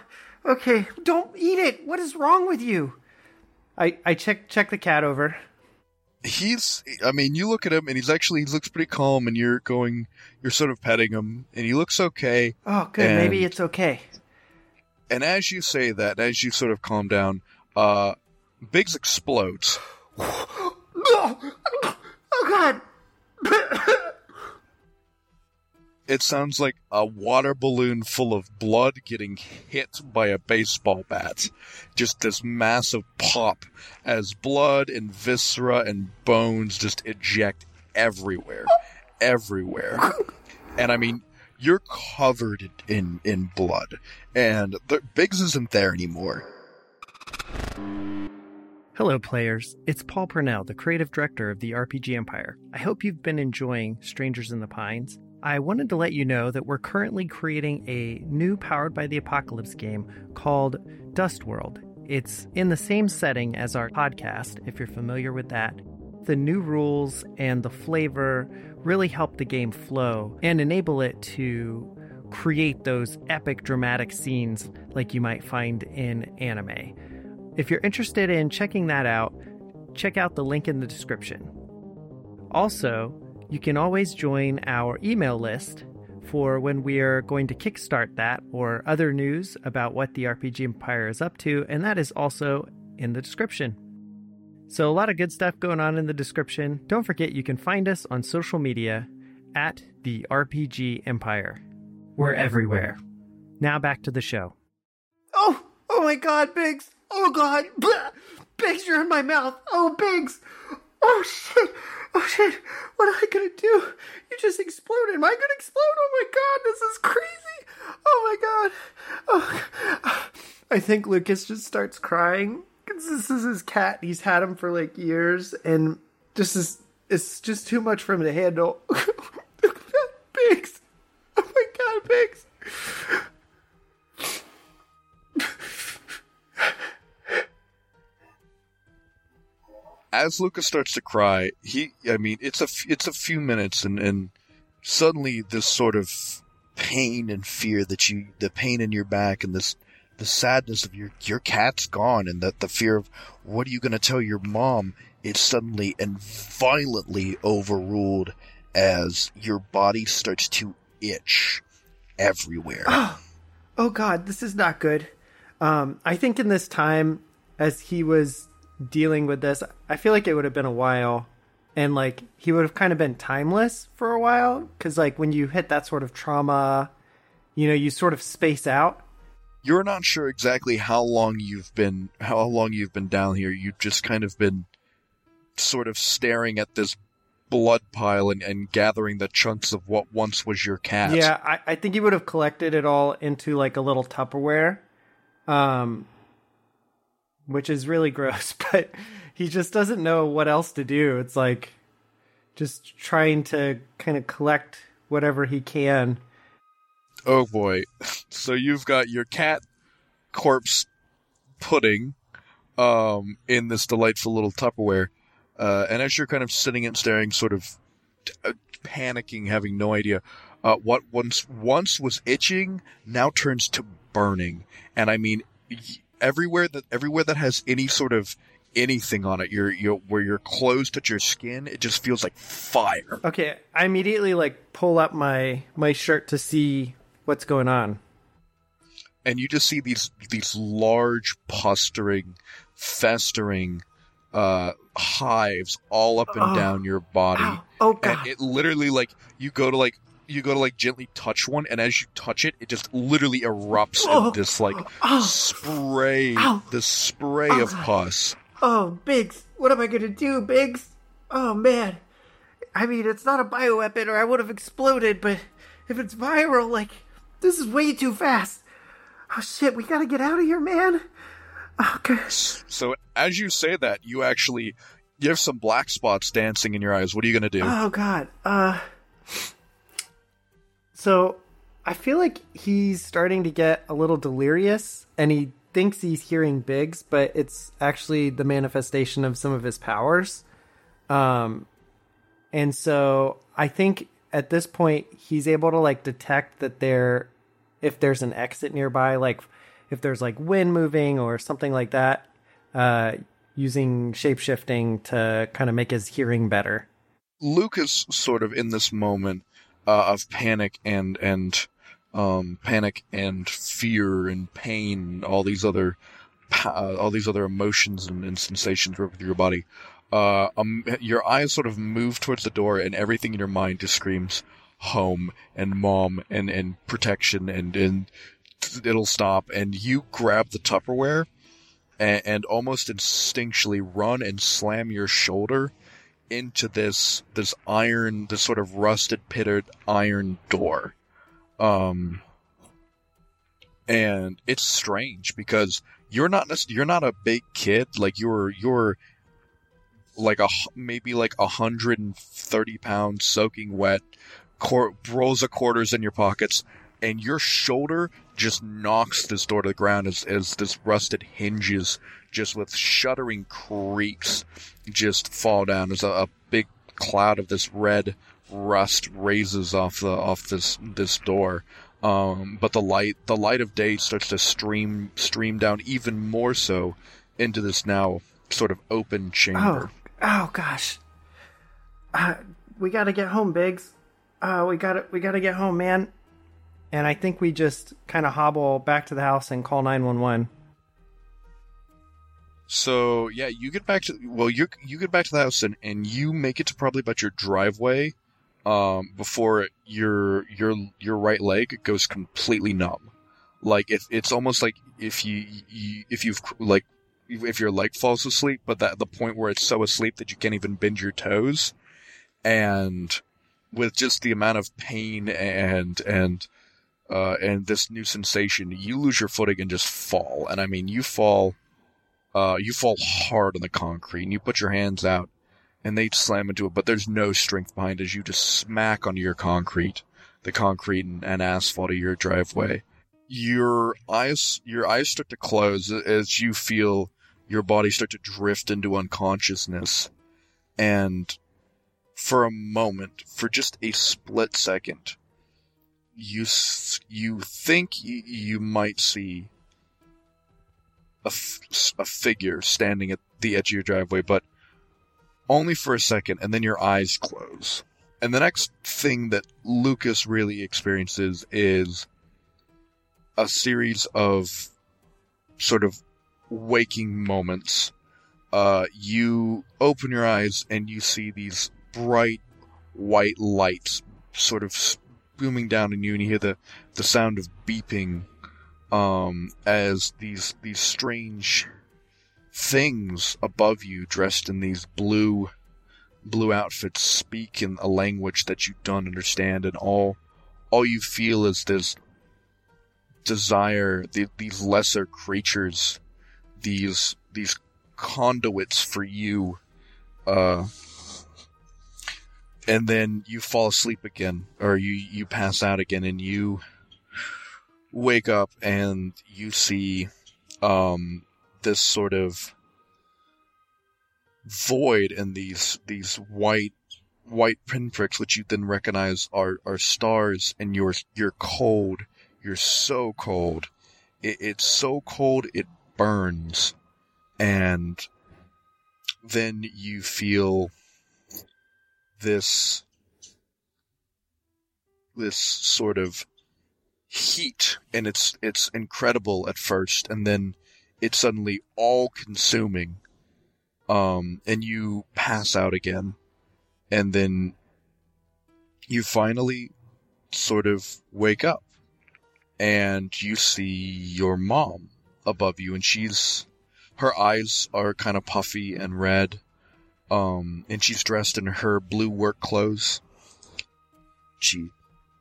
Okay, don't eat it. What is wrong with you? I I check check the cat over. He's I mean, you look at him and he's actually he looks pretty calm and you're going you're sort of petting him and he looks okay. Oh, good. And- Maybe it's okay. And as you say that, as you sort of calm down, uh Biggs explodes. Oh, oh God. It sounds like a water balloon full of blood getting hit by a baseball bat. Just this massive pop as blood and viscera and bones just eject everywhere. Everywhere. And I mean, you're covered in, in blood. And the, Biggs isn't there anymore. Hello, players. It's Paul Purnell, the creative director of the RPG Empire. I hope you've been enjoying Strangers in the Pines. I wanted to let you know that we're currently creating a new Powered by the Apocalypse game called Dust World. It's in the same setting as our podcast, if you're familiar with that. The new rules and the flavor really help the game flow and enable it to create those epic dramatic scenes like you might find in anime. If you're interested in checking that out, check out the link in the description. Also, you can always join our email list for when we are going to kickstart that or other news about what the RPG Empire is up to, and that is also in the description. So, a lot of good stuff going on in the description. Don't forget you can find us on social media at the RPG Empire. We're everywhere. Now back to the show. Oh, oh my god, Biggs! Oh god! Blah! You're in my mouth! Oh, Biggs! Oh shit! Oh shit! What am I gonna do? You just exploded. Am I gonna explode? Oh my god, this is crazy! Oh my god! Oh, I think Lucas just starts crying. 'cause This is his cat. He's had him for like years, and just is it's just too much for him to handle. Biggs! Oh my god, Biggs! As Lucas starts to cry, he, I mean, it's a, it's a few minutes and, and suddenly this sort of pain and fear that you, the pain in your back and this, the sadness of your, your cat's gone and that the fear of what are you going to tell your mom is suddenly and violently overruled as your body starts to itch everywhere. oh god, this is not good. Um, I think in this time, as he was dealing with this, I feel like it would have been a while, and like he would have kind of been timeless for a while, because like when you hit that sort of trauma, you know, you sort of space out. You're not sure exactly how long you've been, how long you've been down here. You've just kind of been sort of staring at this blood pile and, and gathering the chunks of what once was your cat. Yeah, I, I think he would have collected it all into like a little Tupperware, um, which is really gross. But he just doesn't know what else to do. It's like just trying to kind of collect whatever he can. Oh boy. So you've got your cat corpse pudding um, in this delightful little Tupperware. Uh, and as you're kind of sitting and staring, sort of uh, panicking, having no idea, uh, what once once was itching now turns to burning. And I mean, everywhere that everywhere that has any sort of anything on it, your your where your clothes touch your skin, it just feels like fire. Okay, I immediately like pull up my my shirt to see what's going on. and you just see these these large pustering festering uh hives all up and Oh. down your body Ow. Oh and god. it literally like you go to like you go to like gently touch one and as you touch it it just literally erupts Oh. in this like Oh. spray Ow. this spray of pus Oh, Biggs, what am I gonna do, Biggs? Oh man. I mean, it's not a bioweapon or I would have exploded, but if it's viral, like, this is way too fast. Oh shit, we gotta get out of here, man. Oh gosh. so as you say that you actually you have some black spots dancing in your eyes what are you gonna do Oh god. Uh So I feel like he's starting to get a little delirious and he thinks he's hearing Biggs, but it's actually the manifestation of some of his powers. Um and so I think at this point he's able to like detect that there if there's an exit nearby, like if there's like wind moving or something like that, uh using shapeshifting to kind of make his hearing better. Luke is sort of in this moment uh, of panic and and um, panic and fear and pain, all these other uh, all these other emotions and, and sensations rip through your body. Uh, um, your eyes sort of move towards the door, and everything in your mind just screams home and mom and and protection and and it'll stop. And you grab the Tupperware and, and almost instinctually run and slam your shoulder into this this iron this sort of rusted pitted iron door. Um and it's strange because you're not you're not a big kid. Like you're you're like a maybe like a hundred and thirty pounds soaking wet quar- rolls of quarters in your pockets and your shoulder just knocks this door to the ground as, as this rusted hinges just with shuddering creaks just fall down as a, a big cloud of this red rust raises off the off this this door um, but the light the light of day starts to stream stream down even more so into this now sort of open chamber Oh, oh gosh. Uh, we gotta get home, Biggs. Uh, we gotta, we gotta get home, man. And I think we just kind of hobble back to the house and call nine one one. So yeah, you get back to well, you you get back to the house and, and you make it to probably about your driveway, um, before your your your right leg goes completely numb. Like it, it's almost like if you, you if you've like if your leg falls asleep, but that the point where it's so asleep that you can't even bend your toes, and with just the amount of pain and and uh, and this new sensation, you lose your footing and just fall. And I mean, you fall uh, you fall hard on the concrete and you put your hands out and they slam into it, but there's no strength behind it as you just smack onto your concrete, the concrete and, and asphalt of your driveway. Your eyes, your eyes start to close as you feel your body start to drift into unconsciousness. And for a moment, for just a split second, you, you think y- you might see a, figure standing at the edge of your driveway, but only for a second, and then your eyes close. And the next thing that Lucas really experiences is a series of sort of waking moments. Uh, you open your eyes and you see these bright white lights sort of booming down on you, and you hear the, the sound of beeping um, as these these strange things above you, dressed in these blue blue outfits, speak in a language that you don't understand, and all all you feel is this desire, the, these lesser creatures, these these conduits for you, uh, and then you fall asleep again, or you you pass out again, and you wake up and you see um this sort of void and these these white white pinpricks which you then recognize are are stars and you're you're cold. You're so cold. It, it's so cold it burns. And then you feel this this sort of heat and it's it's incredible at first and then it's suddenly all consuming um and you pass out again. And then you finally sort of wake up and you see your mom above you and she's her eyes are kind of puffy and red um and she's dressed in her blue work clothes. She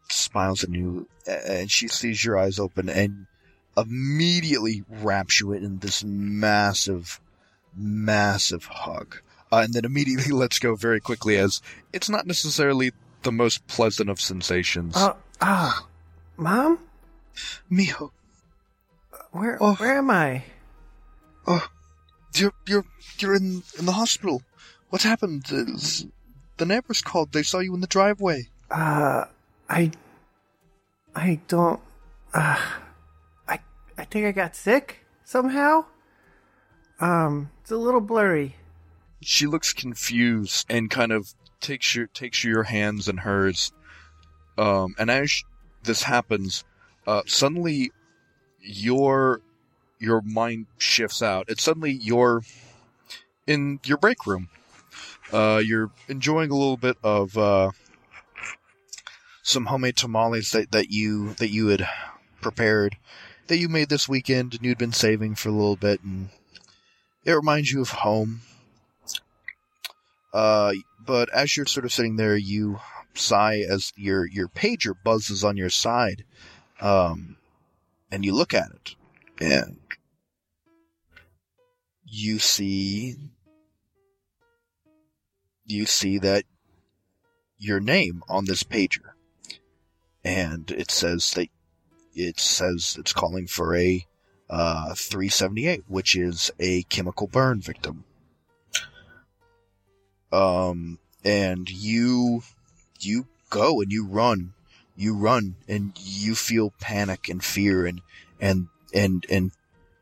smiles at you and she sees your eyes open and immediately wraps you in this massive massive hug uh, and then immediately lets go very quickly as it's not necessarily the most pleasant of sensations Uh, ah, mom, mijo where Oh. where am I? Oh, you're you're you're in in the hospital. What happened? The, the neighbors called. They saw you in the driveway. Uh, I, I don't. Uh, I I think I got sick somehow. Um, it's a little blurry. She looks confused and kind of takes your takes your hands in hers. Um, and as this happens, uh, suddenly your your mind shifts out. It's suddenly you're in your break room. Uh, you're enjoying a little bit of uh, some homemade tamales that, that you that you had prepared, that you made this weekend and you'd been saving for a little bit, and it reminds you of home. Uh, but as you're sort of sitting there, you sigh as your your pager buzzes on your side, um, and you look at it, and you see you see that your name on this pager, and it says that it says it's calling for a uh, 378, which is a chemical burn victim. Um, and you you go and you run, you run, and you feel panic and fear and and and and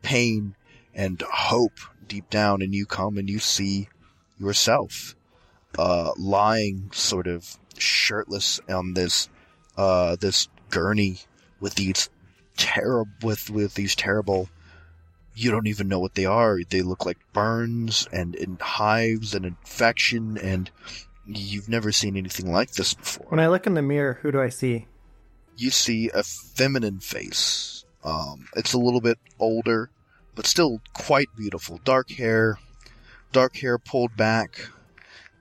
pain and hope deep down, and you come and you see yourself uh, lying sort of shirtless on this uh, this gurney with these terrible with with these terrible you don't even know what they are they look like burns and, and hives and infection and you've never seen anything like this before When I look in the mirror, who do I see? you see a feminine face. Um, it's a little bit older, but still quite beautiful. Dark hair, dark hair pulled back,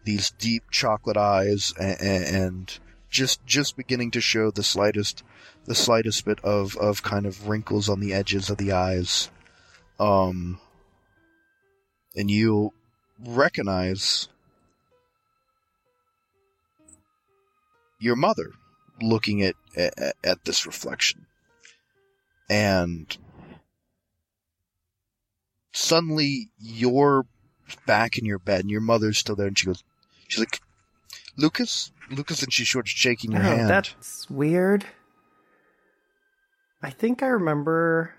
these deep chocolate eyes, and, and just just beginning to show the slightest the slightest bit of of kind of wrinkles on the edges of the eyes. Um, and you recognize your mother looking at, at at this reflection and suddenly you're back in your bed and your mother's still there and she goes she's like lucas lucas and she's sort of shaking your oh, hand that's weird. I think I remember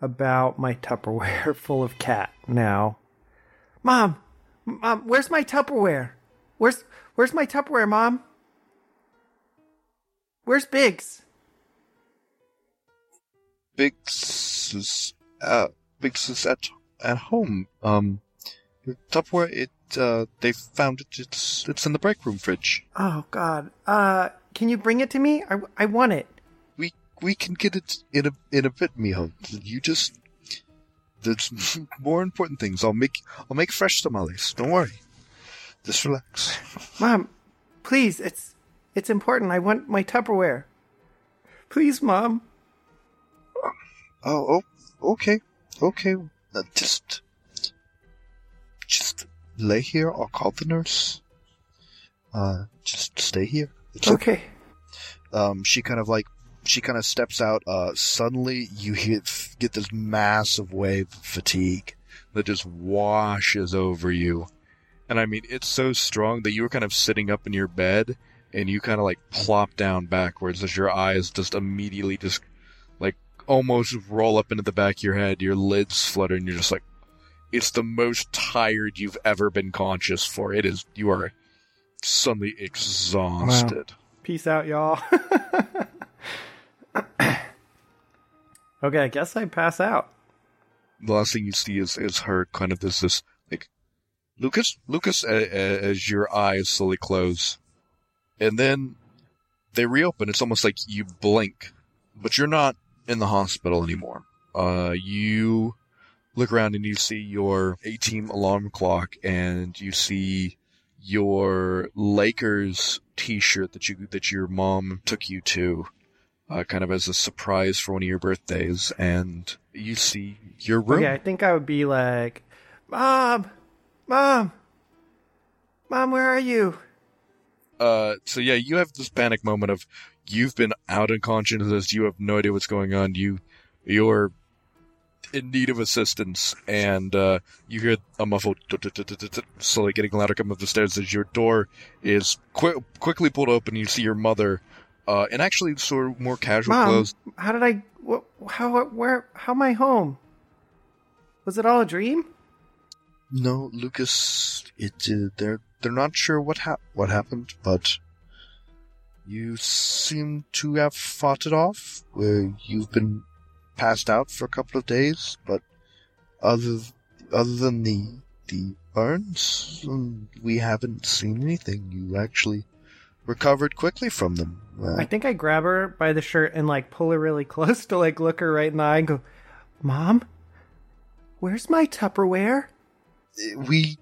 about my Tupperware full of cat now. Mom, mom, where's my Tupperware? Where's where's my Tupperware, mom? Where's Biggs? big sis uh Biggs is at at home um tupperware it uh they found it it's it's in the break room fridge Oh God. Uh, can you bring it to me? I, I want it. we we can get it in a in a bit mijo you just there's more important things i'll make i'll make fresh tamales don't worry just relax Mom, please, it's it's important. I want my Tupperware. Please, Mom. oh oh okay okay uh, just just lay here i'll call the nurse uh just stay here it's Okay. um, she kind of like she kind of steps out. Uh, suddenly, you hear, get this massive wave of fatigue that just washes over you. And I mean, it's so strong that you were kind of sitting up in your bed and you kind of like plop down backwards as your eyes just immediately just like almost roll up into the back of your head. Your lids flutter and you're just like, it's the most tired you've ever been conscious for. It is, you are suddenly exhausted. Peace out, y'all. okay, I guess I pass out. the last thing you see is, is her kind of this this like Lucas Lucas a, as your eyes slowly close, and then they reopen. It's almost like you blink, but you're not in the hospital anymore. Uh, you look around and you see your A team alarm clock, and you see your Lakers T-shirt that you that your mom took you to. Uh, kind of as a surprise for one of your birthdays, and you see your room. Okay, I think I would be like, Mom, Mom, Mom, where are you? Uh, so yeah, you have this panic moment of you've been out unconscious, you have no idea what's going on, you you're in need of assistance, and uh, you hear a muffled slowly getting louder come up the stairs as your door is qui- quickly pulled open. You see your mother, uh, and actually sort of more casual Mom, clothes. how did I? What, how? Where? How am I home? Was it all a dream? No, Lucas, it uh, they're they're not sure what hap- what happened, but you seem to have fought it off. Where you've been passed out for a couple of days, but other other than the the burns, um, we haven't seen anything. You actually recovered quickly from them. Uh, I think I grab her by the shirt and like pull her really close to like look her right in the eye and go, "Mom, where's my Tupperware?" we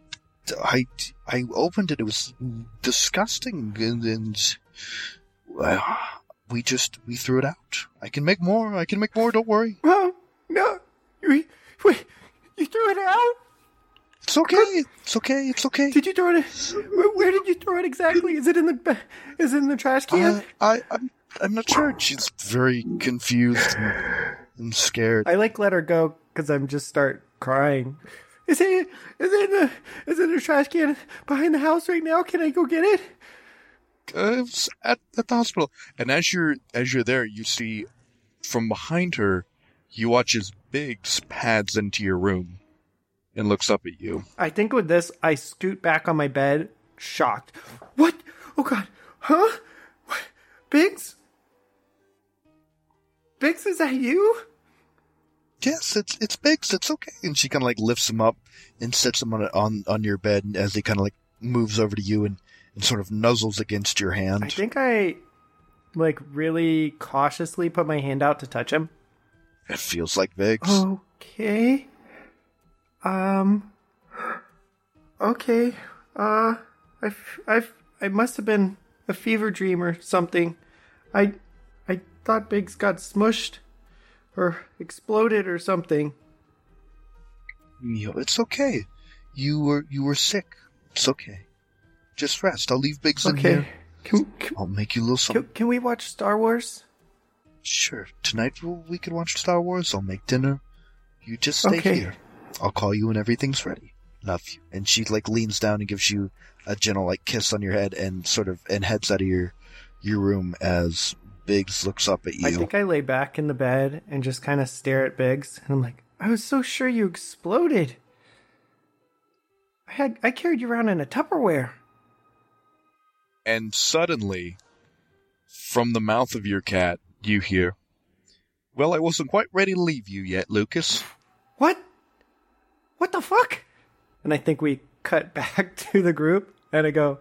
I I opened it. It was disgusting, and, and uh, we just we threw it out. I can make more. I can make more. Don't worry. Mom, no, we, we, you threw it out. It's okay. It's okay. It's okay. Did you throw it? Where, where did you throw it exactly? Is it in the is it in the trash can? Uh, I I'm I'm not sure. She's very confused and, and scared. I like let her go because I'm just start crying. Is it is it in the is it in the trash can behind the house right now? Can I go get it? Uh, at, at the hospital. And as you're as you're there, you see from behind her, you watch as Biggs pads into your room and looks up at you. I think with this, I scoot back on my bed, shocked. What? Oh God! Huh? What? Biggs? Biggs, is that you? Yes, it's it's Biggs. It's okay. And she kind of like lifts him up and sets him on on on your bed, and as he kind of like moves over to you and, and sort of nuzzles against your hand. I think I like really cautiously put my hand out to touch him. It feels like Biggs. Okay. Um. Okay. Uh, I've. I've. I must have been a fever dream or something. I, I thought Biggs got smushed, or exploded or something. Yo, it's okay. You were you were sick. It's okay. Just rest. I'll leave Biggs in Okay. here. Can, can, I'll make you a little something. can, can we watch Star Wars? Sure. Tonight we can watch Star Wars. I'll make dinner. You just stay Okay. here. I'll call you when everything's ready. Love you. And she like leans down and gives you a gentle like kiss on your head and sort of and heads out of your your room as Biggs looks up at you. I think I lay back in the bed and just kind of stare at Biggs, and I'm like, I was so sure you exploded. I had I carried you around in a Tupperware. And suddenly, from the mouth of your cat, you hear, Well, I wasn't quite ready to leave you yet, Lucas. What? What the fuck? And I think we cut back to the group and I go,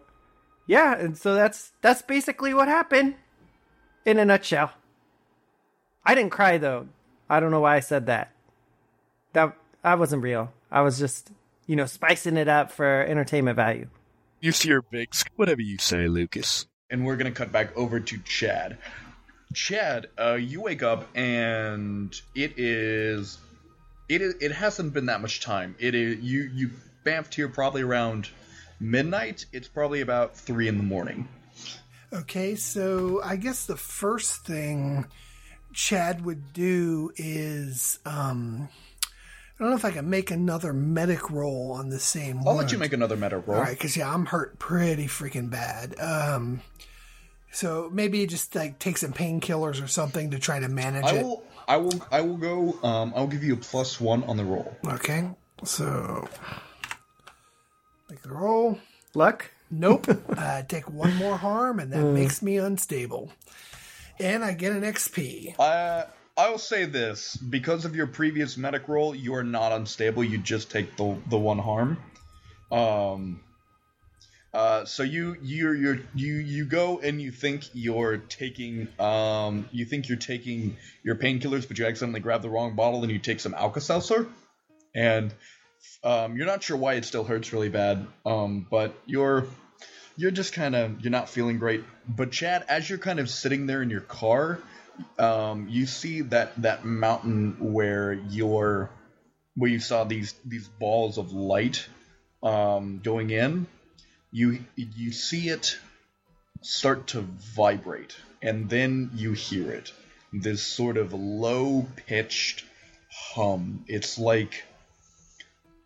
Yeah, and so that's that's basically what happened in a nutshell. I didn't cry though. I don't know why I said that. That I wasn't real. I was just, you know, spicing it up for entertainment value. You see your Biggs. Whatever you say, Lucas. and we're gonna cut back over to Chad. Chad, uh, you wake up and it is, it is, it hasn't been that much time. It is you you bamfed here probably around midnight. It's probably about three in the morning. Okay, so I guess the first thing Chad would do is um I don't know if I can make another medic roll on the same I'll one. let you make another medic roll. All right, because yeah, I'm hurt pretty freaking bad. Um, so maybe just like take some painkillers or something to try to manage I it. will. I will. I will go. Um, I'll give you a plus one on the roll. Okay, so make the roll. Luck? Nope. I take one more harm, and that makes me unstable. And I get an XP. Uh, I will say this: because of your previous medic roll, you are not unstable. You just take the the one harm. Um. Uh, so you you you you you go and you think you're taking um you think you're taking your painkillers, but you accidentally grab the wrong bottle and you take some Alka Seltzer, and um you're not sure why it still hurts really bad. Um, but you're you're just kind of you're not feeling great. But Chad, as you're kind of sitting there in your car, um, you see that that mountain where you're where you saw these these balls of light um, going in. You you see it start to vibrate, and then you hear it. This sort of low pitched hum. It's like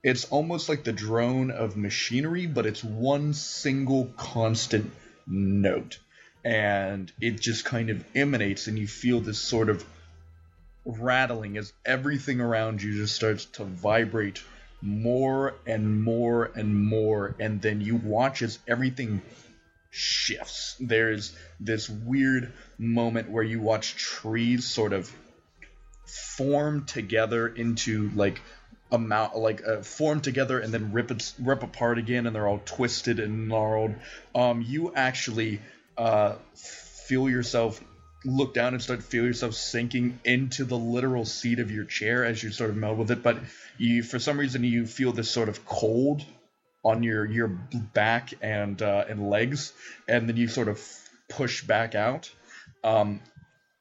it's almost like the drone of machinery, but it's one single constant note. And it just kind of emanates, and you feel this sort of rattling as everything around you just starts to vibrate more and more and more. And then you watch as everything shifts. There's this weird moment where you watch trees sort of form together into like a mount like uh, form together and then rip it rip apart again and they're all twisted and gnarled um you actually uh feel yourself look down and start feel yourself sinking into the literal seat of your chair as you sort of meld with it but you for some reason you feel this sort of cold on your your back and uh, and legs and then you sort of push back out um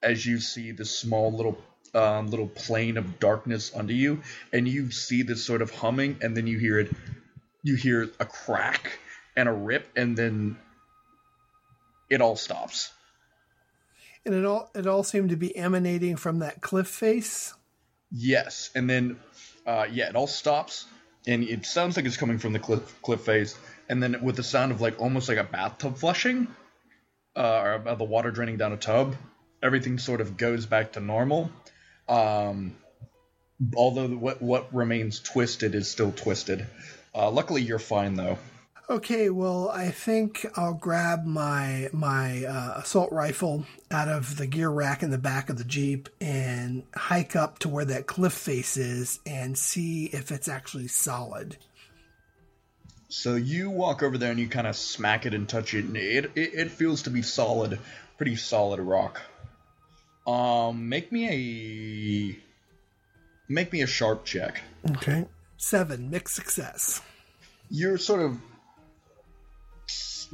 as you see this small little um, little plane of darkness under you, and you see this sort of humming, and then you hear it. You hear a crack and a rip, and then it all stops. And it all it all seemed to be emanating from that cliff face. Yes, and then uh, yeah, it all stops, and it sounds like it's coming from the cliff cliff face, and then with the sound of like almost like a bathtub flushing, uh, or the water draining down a tub. Everything sort of goes back to normal. Um, although what what remains twisted is still twisted. Uh, luckily, you're fine though. Okay, well, I think I'll grab my my uh, assault rifle out of the gear rack in the back of the jeep and hike up to where that cliff face is and see if it's actually solid. So you walk over there and you kind of smack it and touch it, and it, it it feels to be solid, pretty solid rock. Um, make me a make me a sharp check. Okay. Seven, mixed success. You're sort of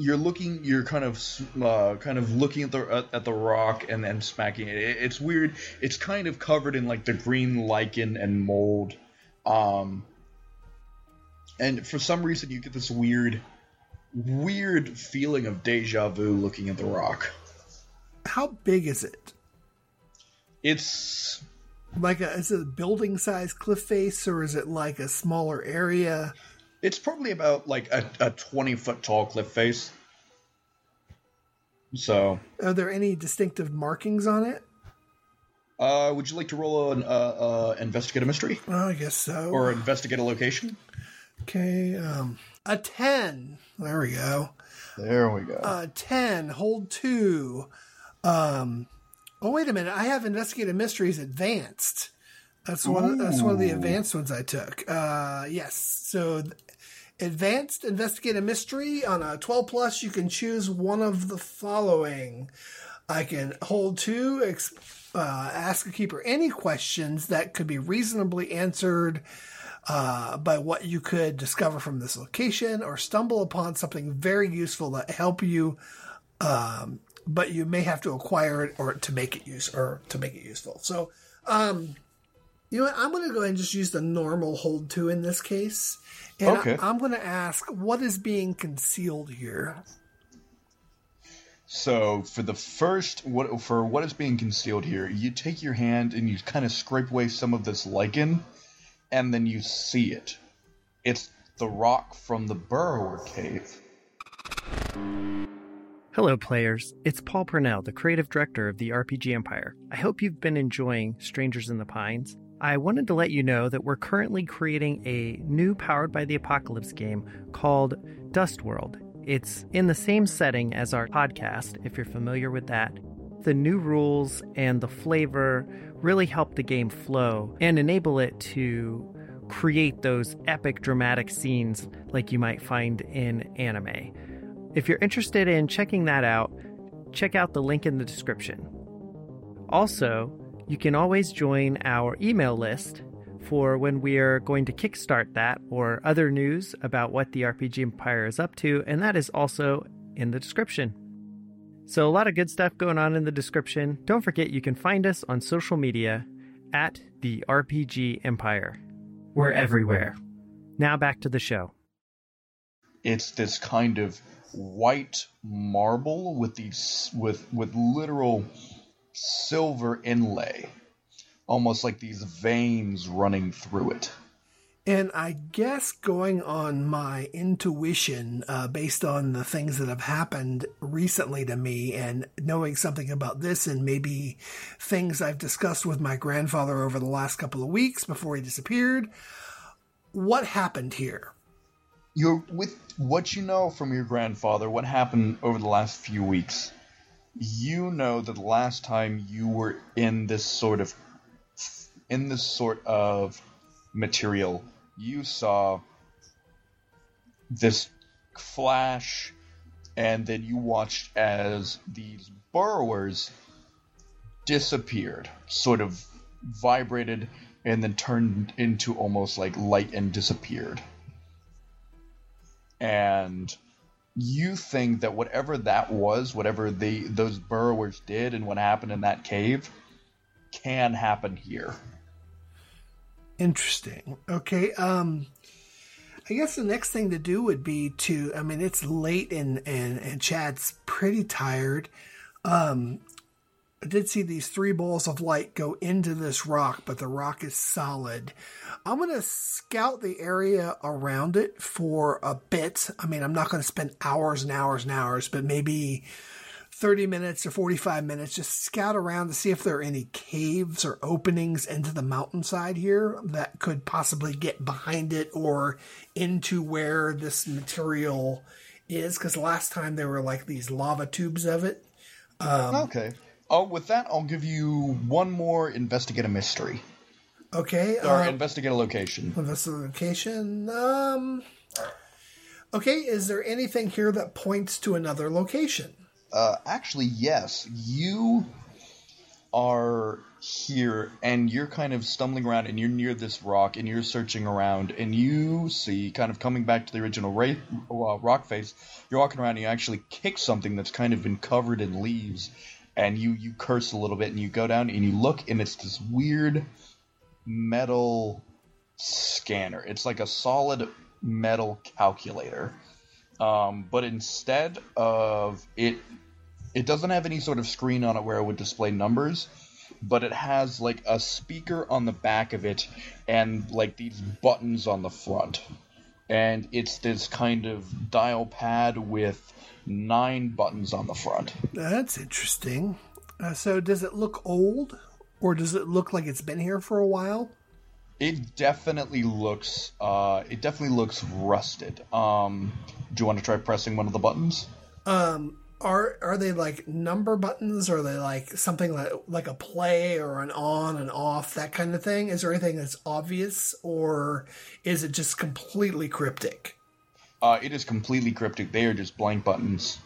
you're looking you're kind of uh, kind of looking at the at, at the rock and then smacking it. it. It's weird. It's kind of covered in like the green lichen and mold. Um, and for some reason you get this weird weird feeling of deja vu looking at the rock. How big is it? It's like a is it a building size cliff face or is it like a smaller area? It's probably about like a, a twenty foot tall cliff face. So, Are there any distinctive markings on it? uh, would you like to roll an uh, uh, investigate a mystery Well, I guess so. or investigate a location? Okay, um, a 10. There we go. There we go. A 10, hold two. Um, oh, wait a minute. I have Investigative Mysteries Advanced. That's one, that's one of the advanced ones I took. Uh, yes. So, Advanced Investigative Mystery on a 12 plus, you can choose one of the following. I can hold two, ex- uh, ask a keeper any questions that could be reasonably answered uh, by what you could discover from this location, or stumble upon something very useful that help you, um, but you may have to acquire it or to make it use or to make it useful. So, um, you know what? I'm going to go ahead and just use the normal hold two in this case, and Okay. I, I'm going to ask what is being concealed here. So for the first, what for what is being concealed here, you take your hand and you kind of scrape away some of this lichen, and then you see it. It's the rock from the Burrower Cave. Hello, players. It's Paul Purnell, the creative director of the RPG Empire. I hope you've been enjoying Strangers in the Pines. I wanted to let you know that we're currently creating a new Powered by the Apocalypse game called Dust World. It's in the same setting as our podcast, if you're familiar with that. The new rules and the flavor really help the game flow and enable it to create those epic dramatic scenes like you might find in anime. If you're interested in checking that out, check out the link in the description. Also, you can always join our email list for when we are going to kickstart that or other news about what the RPG Empire is up to, and that is also in the description. So, a lot of good stuff going on in the description. Don't forget you can find us on social media at the RPG Empire. We're everywhere. Now back to the show. It's this kind of white marble with these with with literal silver inlay, almost like these veins running through it. And I guess going on my intuition, uh, based on the things that have happened recently to me and knowing something about this and maybe things I've discussed with my grandfather over the last couple of weeks before he disappeared, what happened here? You're with what you know from your grandfather, what happened over the last few weeks. You know that the last time you were in this sort of in this sort of material, you saw this flash, and then you watched as these burrowers disappeared, sort of vibrated, and then turned into almost like light and disappeared. And you think that whatever that was, whatever the those burrowers did, and what happened in that cave, can happen here. Interesting. Okay. Um, I guess the next thing to do would be to. I mean, it's late and and and Chad's pretty tired. Um, I did see these three balls of light go into this rock, but the rock is solid. I'm going to scout the area around it for a bit. I mean, I'm not going to spend hours and hours and hours, but maybe 30 minutes or 45 minutes, just scout around to see if there are any caves or openings into the mountainside here that could possibly get behind it or into where this material is. Because last time there were like these lava tubes of it. Um, okay. Oh, with that, I'll give you one more investigate a mystery. Okay. Or uh, investigate a location. Investigate a location. Um. Okay. Is there anything here that points to another location? Uh, actually, yes. You are here and you're kind of stumbling around and you're near this rock and you're searching around and you see kind of coming back to the original ra- uh, rock face you're walking around and you actually kick something that's kind of been covered in leaves and you you curse a little bit and you go down and you look and it's this weird metal scanner. It's like a solid metal calculator. Um, but instead of it it doesn't have any sort of screen on it where it would display numbers but it has like a speaker on the back of it and like these buttons on the front. And it's this kind of dial pad with nine buttons on the front That's interesting. Uh, so, does it look old, or does it look like it's been here for a while? it definitely looks uh it definitely looks rusted um do you want to try pressing one of the buttons Um, are are they like number buttons? Or are they like something like like a play or an on and off that kind of thing? Is there anything that's obvious, or is it just completely cryptic? Uh it is completely cryptic they are just blank buttons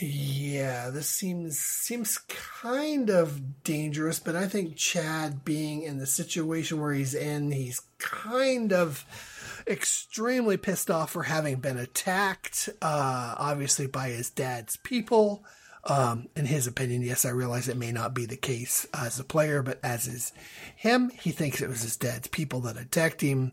Yeah, this seems seems kind of dangerous, but I think Chad being in the situation where he's in, he's kind of extremely pissed off for having been attacked, uh, obviously by his dad's people. Um, in his opinion, yes, I realize it may not be the case as a player, but as is him, he thinks it was his dad's people that attacked him.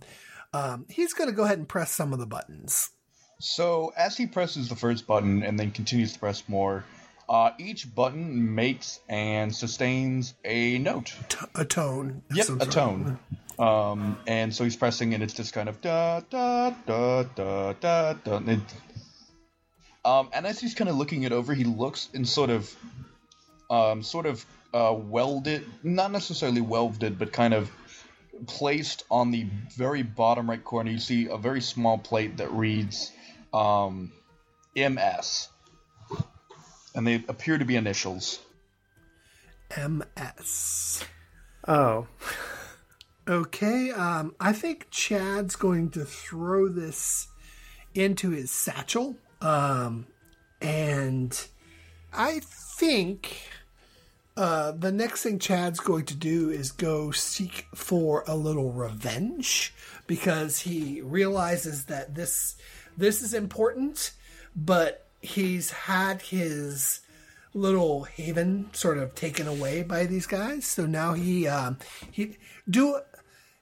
Um, he's going to go ahead and press some of the buttons. So as he presses the first button and then continues to press more, uh, each button makes and sustains a note. a tone. Yep, a tone. Um, and so he's pressing, and it's just kind of da da da da da da. And, it, um, and as he's kind of looking it over, he looks and sort of, um, sort of uh, welded, not necessarily welded, but kind of placed on the very bottom right corner. You see a very small plate that reads um, MS, and they appear to be initials. MS. Oh. Okay, um, I think Chad's going to throw this into his satchel. Um, and I think uh, the next thing Chad's going to do is go seek for a little revenge because he realizes that this this is important, but he's had his little haven sort of taken away by these guys. So now he um, he do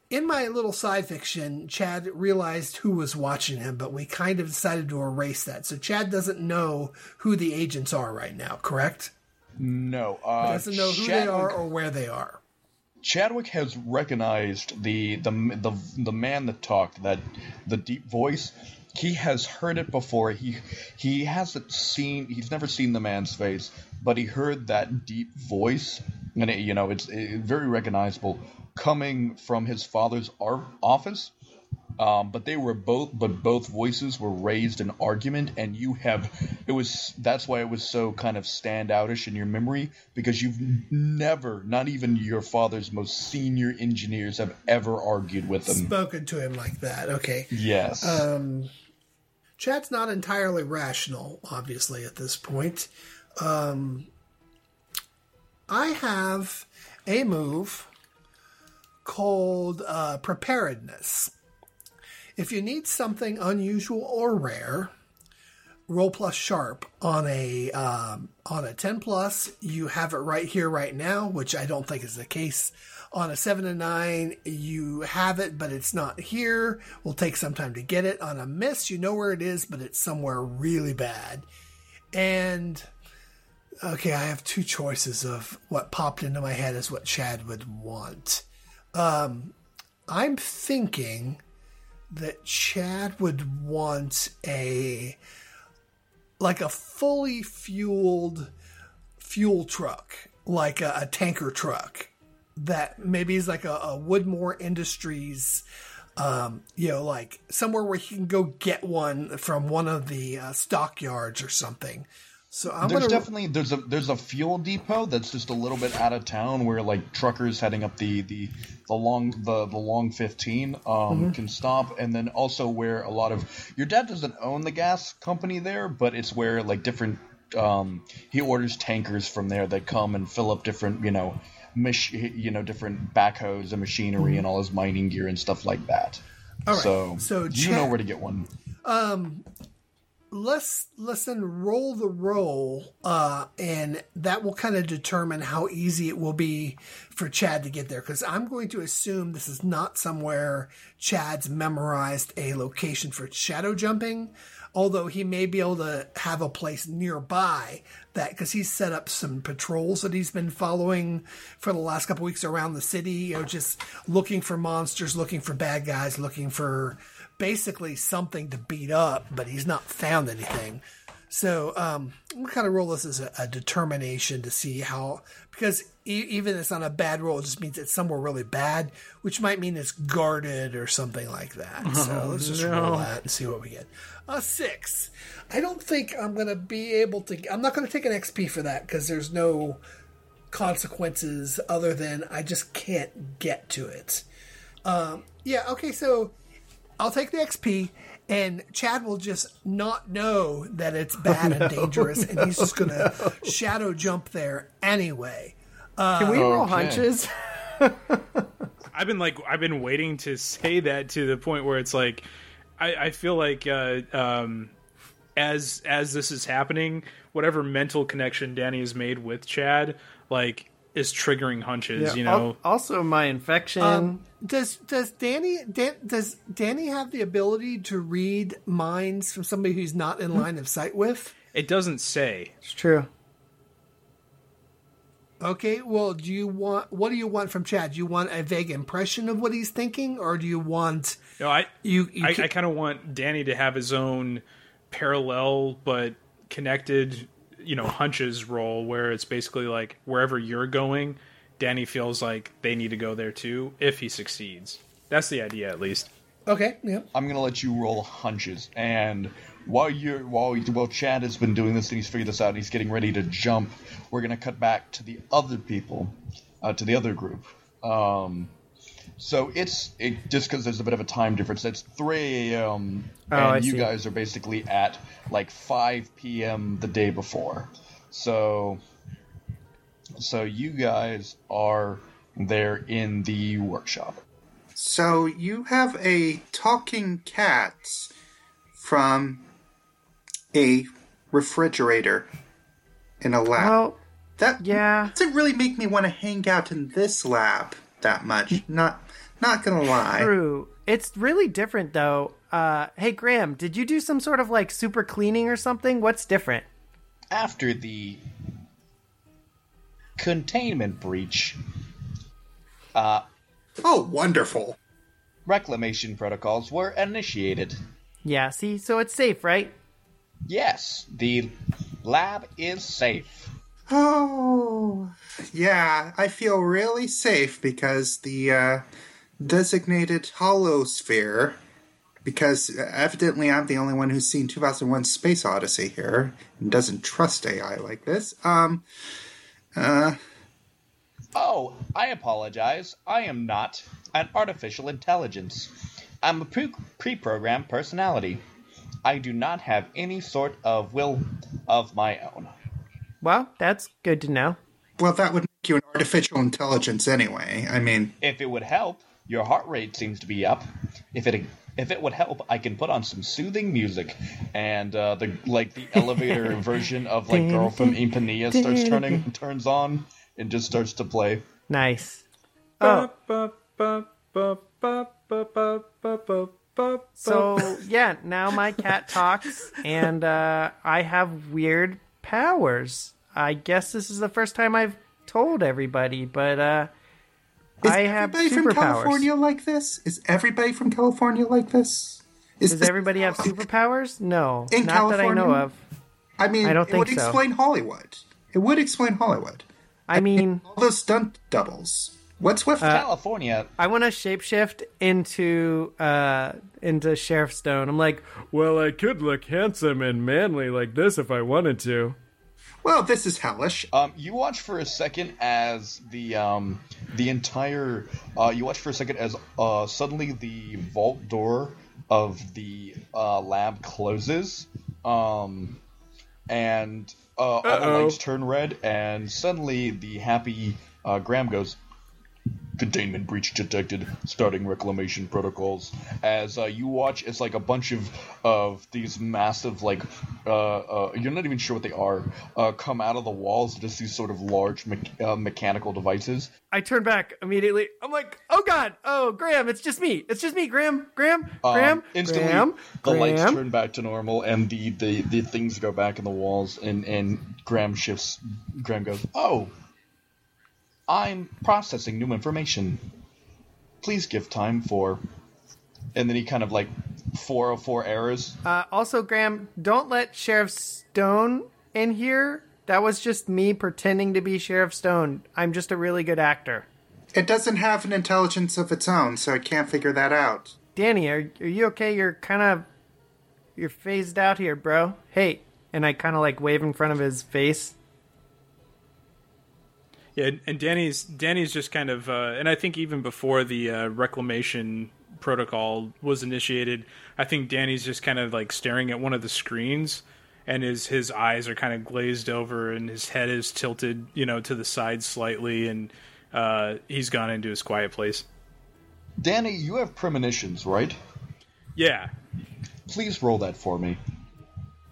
in my little side fiction, Chad realized who was watching him, but we kind of decided to erase that. So Chad doesn't know who the agents are right now, correct? No, uh, doesn't know who they are or where they are. Chadwick has recognized the, the the the man that talked, that the deep voice. He has heard it before. He he hasn't seen. He's never seen the man's face, but he heard that deep voice, and it, you know it's it, very recognizable coming from his father's ar- office. Um, but they were both, but both voices were raised in argument, and you have, it was that's why it was so kind of standoutish in your memory because you've never, not even your father's most senior engineers have ever argued with him. Spoken to him like that. Okay. Yes. Um, Chad's not entirely rational, obviously, at this point. Um, I have a move called uh, preparedness. If you need something unusual or rare, roll plus sharp on a um, on a 10 plus you have it right here right now which i don't think is the case on a 7 and 9 you have it but it's not here. Will take some time to get it. On a miss you know where it is but it's somewhere really bad. And okay i have two choices of what popped into my head is what chad would want. Um, i'm thinking that chad would want a like a fully fueled fuel truck, like a, a tanker truck that maybe is like a, a Whitmore Industries, um, you know, like somewhere where he can go get one from one of the uh, stockyards or something. So I'm there's gonna definitely there's a there's a fuel depot that's just a little bit out of town where like truckers heading up the the the long the the long 15 um, Mhm. can stop and then also where a lot of your dad doesn't own the gas company there but it's where like different um, he orders tankers from there that come and fill up different you know mach- you know different backhoes and machinery Mhm. and all his mining gear and stuff like that All right, so so you know where to get one Um, let's let's then roll the roll, uh, and that will kind of determine how easy it will be for Chad to get there. Because I'm going to assume this is not somewhere Chad's memorized a location for shadow jumping. Although he may be able to have a place nearby that because he's set up some patrols that he's been following for the last couple weeks around the city, you know, just looking for monsters, looking for bad guys, looking for basically something to beat up, but he's not found anything. So um, we'll kind of roll this as a, a determination to see how, because e- even if it's on a bad roll, it just means it's somewhere really bad, which might mean it's guarded or something like that. so Oh, let's just no. roll that and see what we get. A six. I don't think I'm going to be able to. I'm not going to take an XP for that because there's no consequences other than I just can't get to it. Um, yeah, okay, so I'll take the XP, and Chad will just not know that it's bad Oh, no. and dangerous, and he's just going to shadow jump there anyway. Uh, Can we roll hunches? I've been like I've been waiting to say that to the point where it's like I, I feel like uh, um, as as this is happening, whatever mental connection Danny has made with Chad, like is triggering hunches. Yeah, you know, Also, my infection. Um, does does Danny Dan, does Danny have the ability to read minds from somebody who's not in line of sight with? it doesn't say. It's true. Okay, well, do you want what do you want from Chad? Do you want a vague impression of what he's thinking, or do you want No, I you? you I, I kind of want Danny to have his own parallel but connected, you know, hunches role where it's basically like wherever you're going, Danny feels like they need to go there too if he succeeds. That's the idea, at least. okay, yeah. I'm gonna let you roll hunches, and while you're while while Chad has been doing this and he's figured this out, and he's getting ready to jump. We're gonna cut back to the other people, uh, to the other group. Um, so it's it, just because there's a bit of a time difference. It's 3 a.m. Oh, and I you see. guys are basically at like 5 p.m. the day before. So so you guys are there in the workshop. So you have a talking cat from a refrigerator in a lab. Well, that yeah. doesn't really make me want to hang out in this lab that much. Not not gonna lie. True. It's really different though. Uh, hey Graham, did you do some sort of like super cleaning or something? What's different? after the containment breach, uh, Oh, wonderful. reclamation protocols were initiated. Yeah, see, so it's safe, right? Yes, the lab is safe. Oh, yeah. I feel really safe because the uh, designated holosphere. Because evidently I'm the only one who's seen 2001 Space Odyssey here and doesn't trust AI like this. Um, uh, Oh, I apologize. I am not an artificial intelligence. I'm a pre-programmed personality. I do not have any sort of will of my own. Well, that's good to know. well, that would make you an artificial intelligence anyway. I mean, If it would help, your heart rate seems to be up. If it if it would help, I can put on some soothing music, and uh, the like the elevator version of like "Girl from Ipanema" starts turning turns on and just starts to play. Nice. Oh, so yeah, now my cat talks, and uh, I have weird powers. I guess this is the first time I've told everybody, but uh, is I have everybody from. California like this? Is everybody from California like this? Is Does this- everybody have superpowers? No, In not that I know of. I mean, I don't it would think so. explain Hollywood. It would explain Hollywood. I mean, All those stunt doubles. What's with that? California, I want to shapeshift into uh into Sheriff Stone. I'm like, well, I could look handsome and manly like this if I wanted to. Well, this is hellish. um, you watch for a second as the um, the entire uh, you watch for a second as uh, suddenly the vault door of the uh, lab closes, um, and uh, all the lights turn red, and suddenly the happy uh, Graham goes. Containment breach detected. Starting reclamation protocols. As uh, you watch, it's like a bunch of of these massive, like uh, uh, you're not even sure what they are, uh, come out of the walls. Just these sort of large me- uh, mechanical devices. I turn back immediately. I'm like, oh god, oh Graham, it's just me. It's just me, Graham, Graham, Um, Graham, instantly, Graham, the lights Graham. turn back to normal, and the, the, the things go back in the walls. And and Graham shifts. Graham goes, "Oh, I'm processing new information. Please give time for." And then he kind of like 404 errors. Uh, also, Graham, don't let Sheriff Stone in here. That was just me pretending to be Sheriff Stone. I'm just a really good actor. It doesn't have an intelligence of its own, so I can't figure that out. Danny, are, are you okay? You're kind of you're phased out here, bro. Hey, and I kind of like wave in front of his face. Yeah, and Danny's Danny's just kind of, uh, and I think even before the uh, reclamation protocol was initiated, I think Danny's just kind of like staring at one of the screens, and his his eyes are kind of glazed over, and his head is tilted, you know, to the side slightly, and uh, he's gone into his quiet place. Danny, you have premonitions, right? Yeah. Please roll that for me.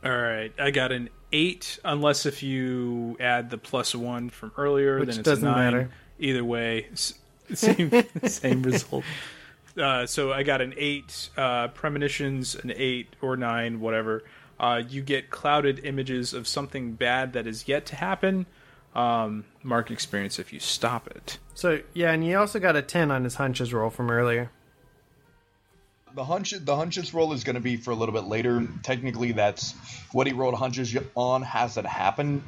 All right, I got an eight, unless if you add the plus one from earlier, Which then it's doesn't a nine. matter. Either way, same same result. Uh, so I got an eight, uh, premonitions, an eight or nine, whatever. Uh, you get clouded images of something bad that is yet to happen, um, mark experience if you stop it. So yeah, and he also got a ten on his hunches roll from earlier. The hunch, the hunches roll is going to be for a little bit later. Technically, that's what he rolled hunches on hasn't happened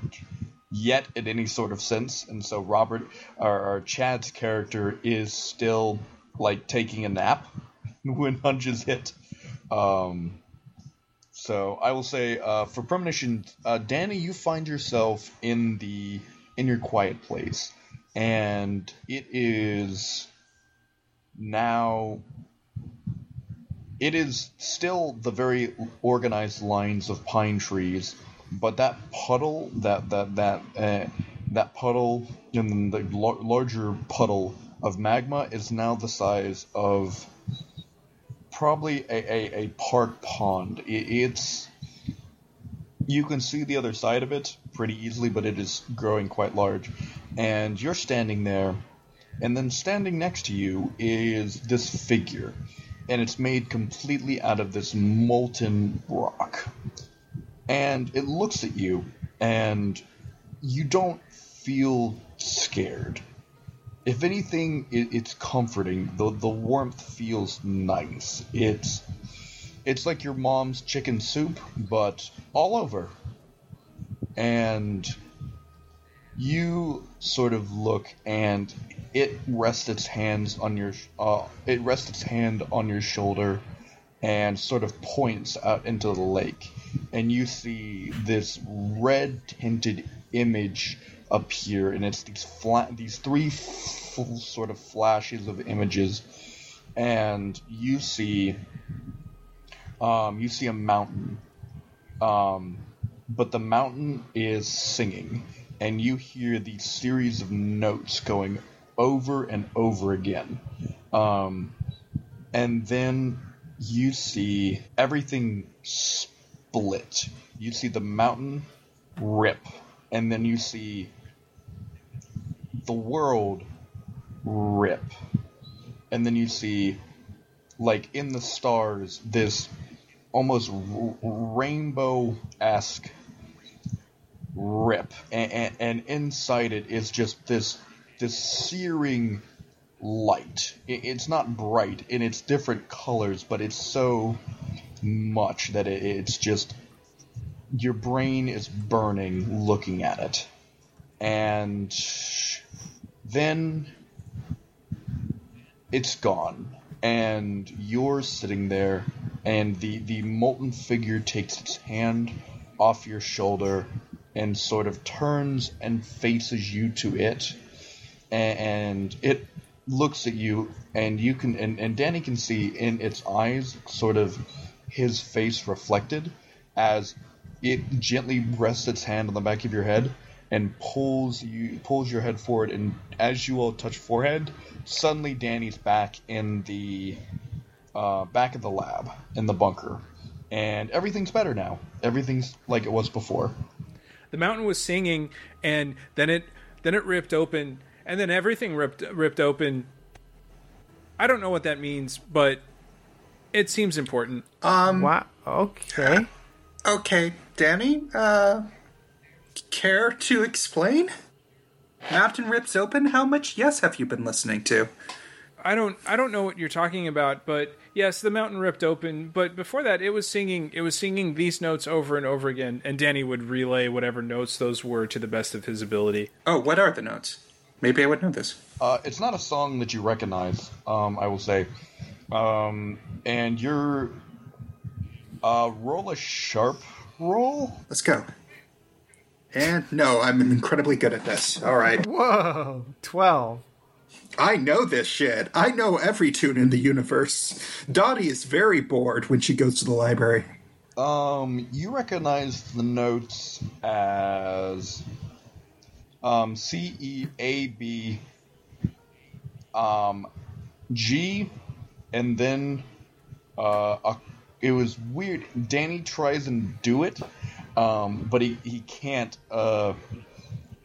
yet in any sort of sense, and so Robert, or, or Chad's character, is still like taking a nap when hunches hit. Um, so I will say uh, for premonition, uh, Danny, you find yourself in the in your quiet place, and it is now it is still the very organized lines of pine trees, but that puddle, that that that uh, that puddle, and the lar- larger puddle of magma is now the size of probably a, a, a park pond. It, it's you can see the other side of it pretty easily, but it is growing quite large. And you're standing there, and then standing next to you is this figure, and it's made completely out of this molten rock. And it looks at you, and you don't feel scared. If anything, it, it's comforting. The the warmth feels nice. It's it's like your mom's chicken soup, but all over. And you sort of look, and it rests its hands on your uh, it rests its hand on your shoulder, and sort of points out into the lake, and you see this red tinted image appear, and it's these flat these three f- sort of flashes of images, and you see um, you see a mountain, um, but the mountain is singing, and you hear these series of notes going over and over again. Um, and then you see everything split. You see the mountain rip, and then you see the world rip. And then you see, like in the stars, this almost r- rainbow esque rip, and, and, and inside it is just this this searing light. It, it's not bright, and it's different colors, but it's so much that it, it's just your brain is burning looking at it, and then it's gone, and you're sitting there, and the the molten figure takes its hand off your shoulder and sort of turns and faces you to it, and, it looks at you, and you can and, and Danny can see in its eyes sort of his face reflected as it gently rests its hand on the back of your head and pulls you pulls your head forward and as you all touch forehead suddenly danny's back in the uh, back of the lab in the bunker. And everything's better now. Everything's like it was before. The mountain was singing, and then it then it ripped open, and then everything ripped ripped open. I don't know what that means, but it seems important. Um, Wow. Okay. Okay, Danny, uh, care to explain? Mountain rips open? How much yes have you been listening to? I don't I don't know what you're talking about, but yes, the mountain ripped open. But before that, it was singing it was singing these notes over and over again, and Danny would relay whatever notes those were to the best of his ability. Oh, what are the notes? Maybe I would know this. Uh, it's not a song that you recognize, um, I will say. Um, and you're. Uh, roll a sharp roll. Let's go. And no, I'm incredibly good at this. All right. Whoa. Twelve. I know this shit. I know every tune in the universe. Dottie is very bored when she goes to the library. Um, you recognize the notes as um, C E A B um, G, and then uh, a, it was weird. Danny tries and do it, um, but he he can't. Uh,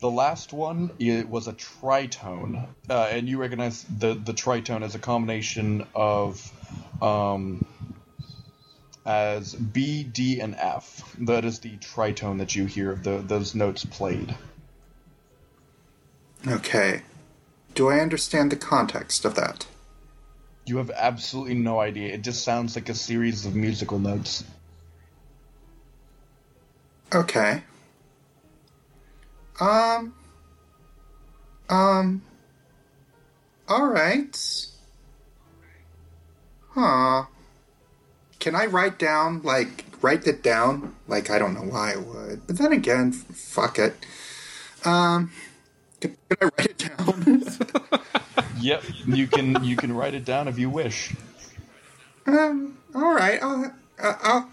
the last one it was a tritone, uh, and you recognize the the tritone as a combination of um, as B, D, and F. That is the tritone that you hear the those notes played. Okay. Do I understand the context of that? You have absolutely no idea. It just sounds like a series of musical notes. Okay. Um. Um. Alright. Huh. Can I write down, like, write it down? Like, I don't know why I would. But then again, f- fuck it. Um. Can, can I write it down? Yep, you can you can write it down if you wish. um. Alright. I'll, I'll, I'll.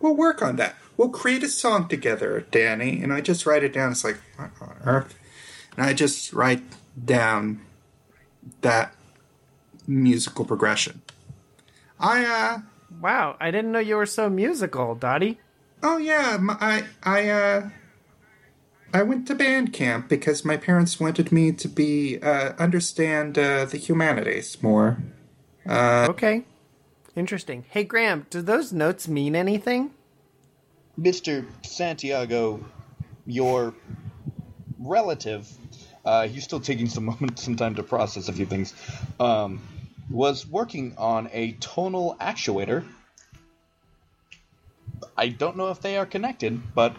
We'll work on that. We'll create a song together, Danny. And I just write it down. It's like, what on earth? And I just write down that musical progression. I, uh, Wow, I didn't know you were so musical, Dottie. oh yeah, my, I, I, uh, I went to band camp because my parents wanted me to be, uh, understand, uh, the humanities more. Okay. Interesting. Hey, Graham, do those notes mean anything? Mr. Santiago, your relative, uh, he's still taking some moment, some time to process a few things, um, was working on a tonal actuator. I don't know if they are connected, but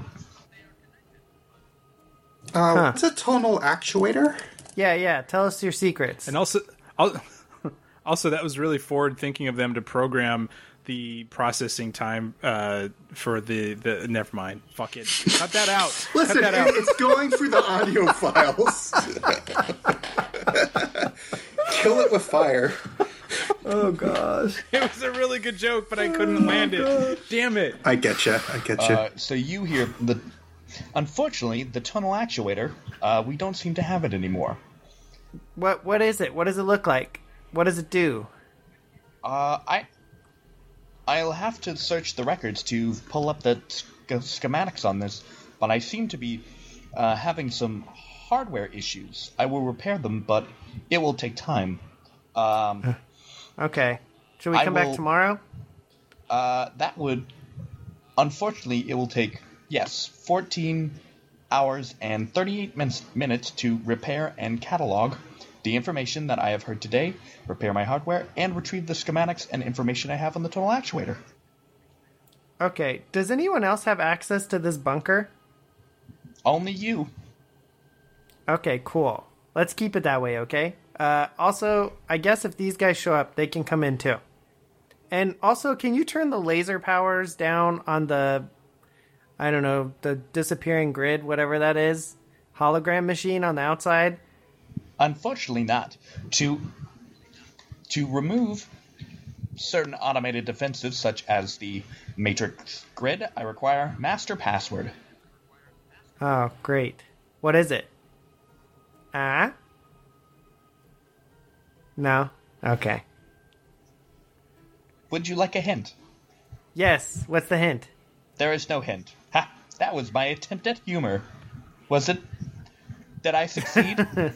Uh, Huh. what's a tonal actuator? Yeah, yeah. Tell us your secrets. And also, al- also that was really forward thinking of them to program the processing time uh, for the the. Never mind. Fuck it. Cut that out. Listen, Cut that out. it's going through the audio files. Kill it with fire. oh gosh. It was a really good joke, but I couldn't land it. Damn it. I get you. I get you. uh, so you hear the. Unfortunately, the tonal actuator, uh, we don't seem to have it anymore. What what is it? What does it look like? What does it do? Uh, I. I'll have to search the records to pull up the sch- schematics on this, but I seem to be uh, having some hardware issues. I will repair them, but it will take time. Um, Okay. Should we I come will- back tomorrow? uh, that would. Unfortunately, it will take, yes, 14 hours and 38 min- minutes to repair and catalog the information that I have heard today, repair my hardware, and retrieve the schematics and information I have on the tonal actuator. Okay. Does anyone else have access to this bunker? Only you. Okay, cool. Let's keep it that way, okay? Uh, also, I guess if these guys show up, they can come in too. And also, can you turn the laser powers down on the, I don't know, the disappearing grid, whatever that is, hologram machine on the outside? Unfortunately, not. To to remove certain automated defenses, such as the matrix grid, I require master password. Oh, great. What is it? Ah? No? Okay. Would you like a hint? Yes, what's the hint? There is no hint. Ha! That was my attempt at humor. Was it? Did I succeed?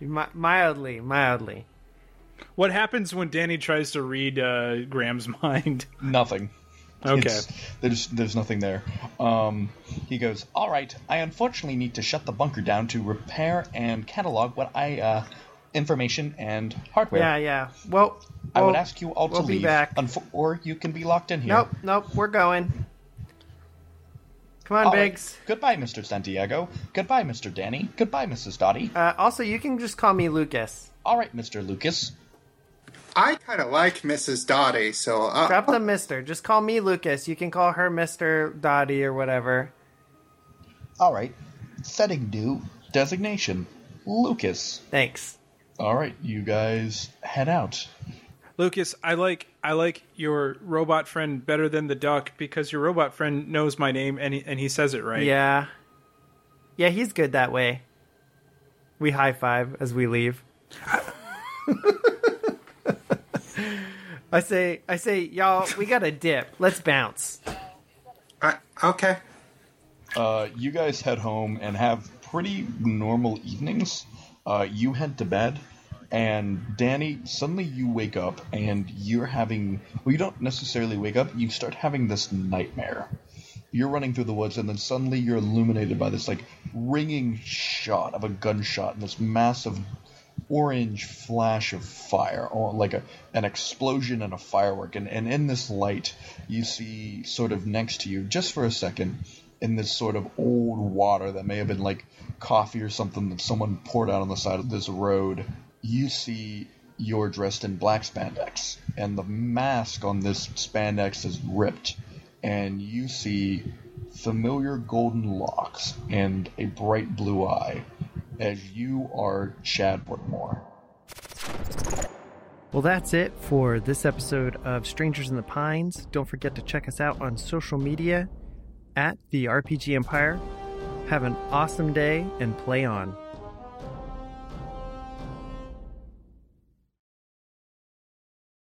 Mildly, mildly. What happens when Danny tries to read uh, Graham's mind? Nothing. Okay. It's- there's there's nothing there. Um, he goes, all right. I unfortunately need to shut the bunker down to repair and catalog what I uh, information and hardware. Yeah, yeah. Well, I would ask you all to we'll be leave, back. unfo- or you can be locked in here. Nope, nope, we're going. Come on, All right. Biggs. Goodbye, Mr. Santiago. Goodbye, Mr. Danny. Goodbye, Mrs. Dottie. Uh, also, you can just call me Lucas. all right, Mr. Lucas. I kind of like Mrs. Dottie, so uh, Drop the Mister. Just call me Lucas. You can call her Mister Dottie or whatever. All right. Setting new designation, Lucas. Thanks. All right, you guys head out. Lucas, I like I like your robot friend better than the duck because your robot friend knows my name and he, and he says it right. Yeah. Yeah, he's good that way. We high five as we leave. I say, I say, y'all, we got a dip. Let's bounce. I, okay. Uh, you guys head home and have pretty normal evenings. Uh, you head to bed, and Danny, suddenly you wake up and you're having. Well, you don't necessarily wake up, you start having this nightmare. You're running through the woods, and then suddenly you're illuminated by this, like, ringing shot of a gunshot and this massive orange flash of fire, or like a an explosion and a firework. And, and in this light, you see sort of next to you, just for a second, in this sort of old water that may have been like coffee or something that someone poured out on the side of this road, you see you're dressed in black spandex, and the mask on this spandex is ripped, and you see familiar golden locks and a bright blue eye as you are Chad Whitmore. Well, that's it for this episode of Strangers in the Pines. Don't forget to check us out on social media at the RPG Empire. Have an awesome day and play on.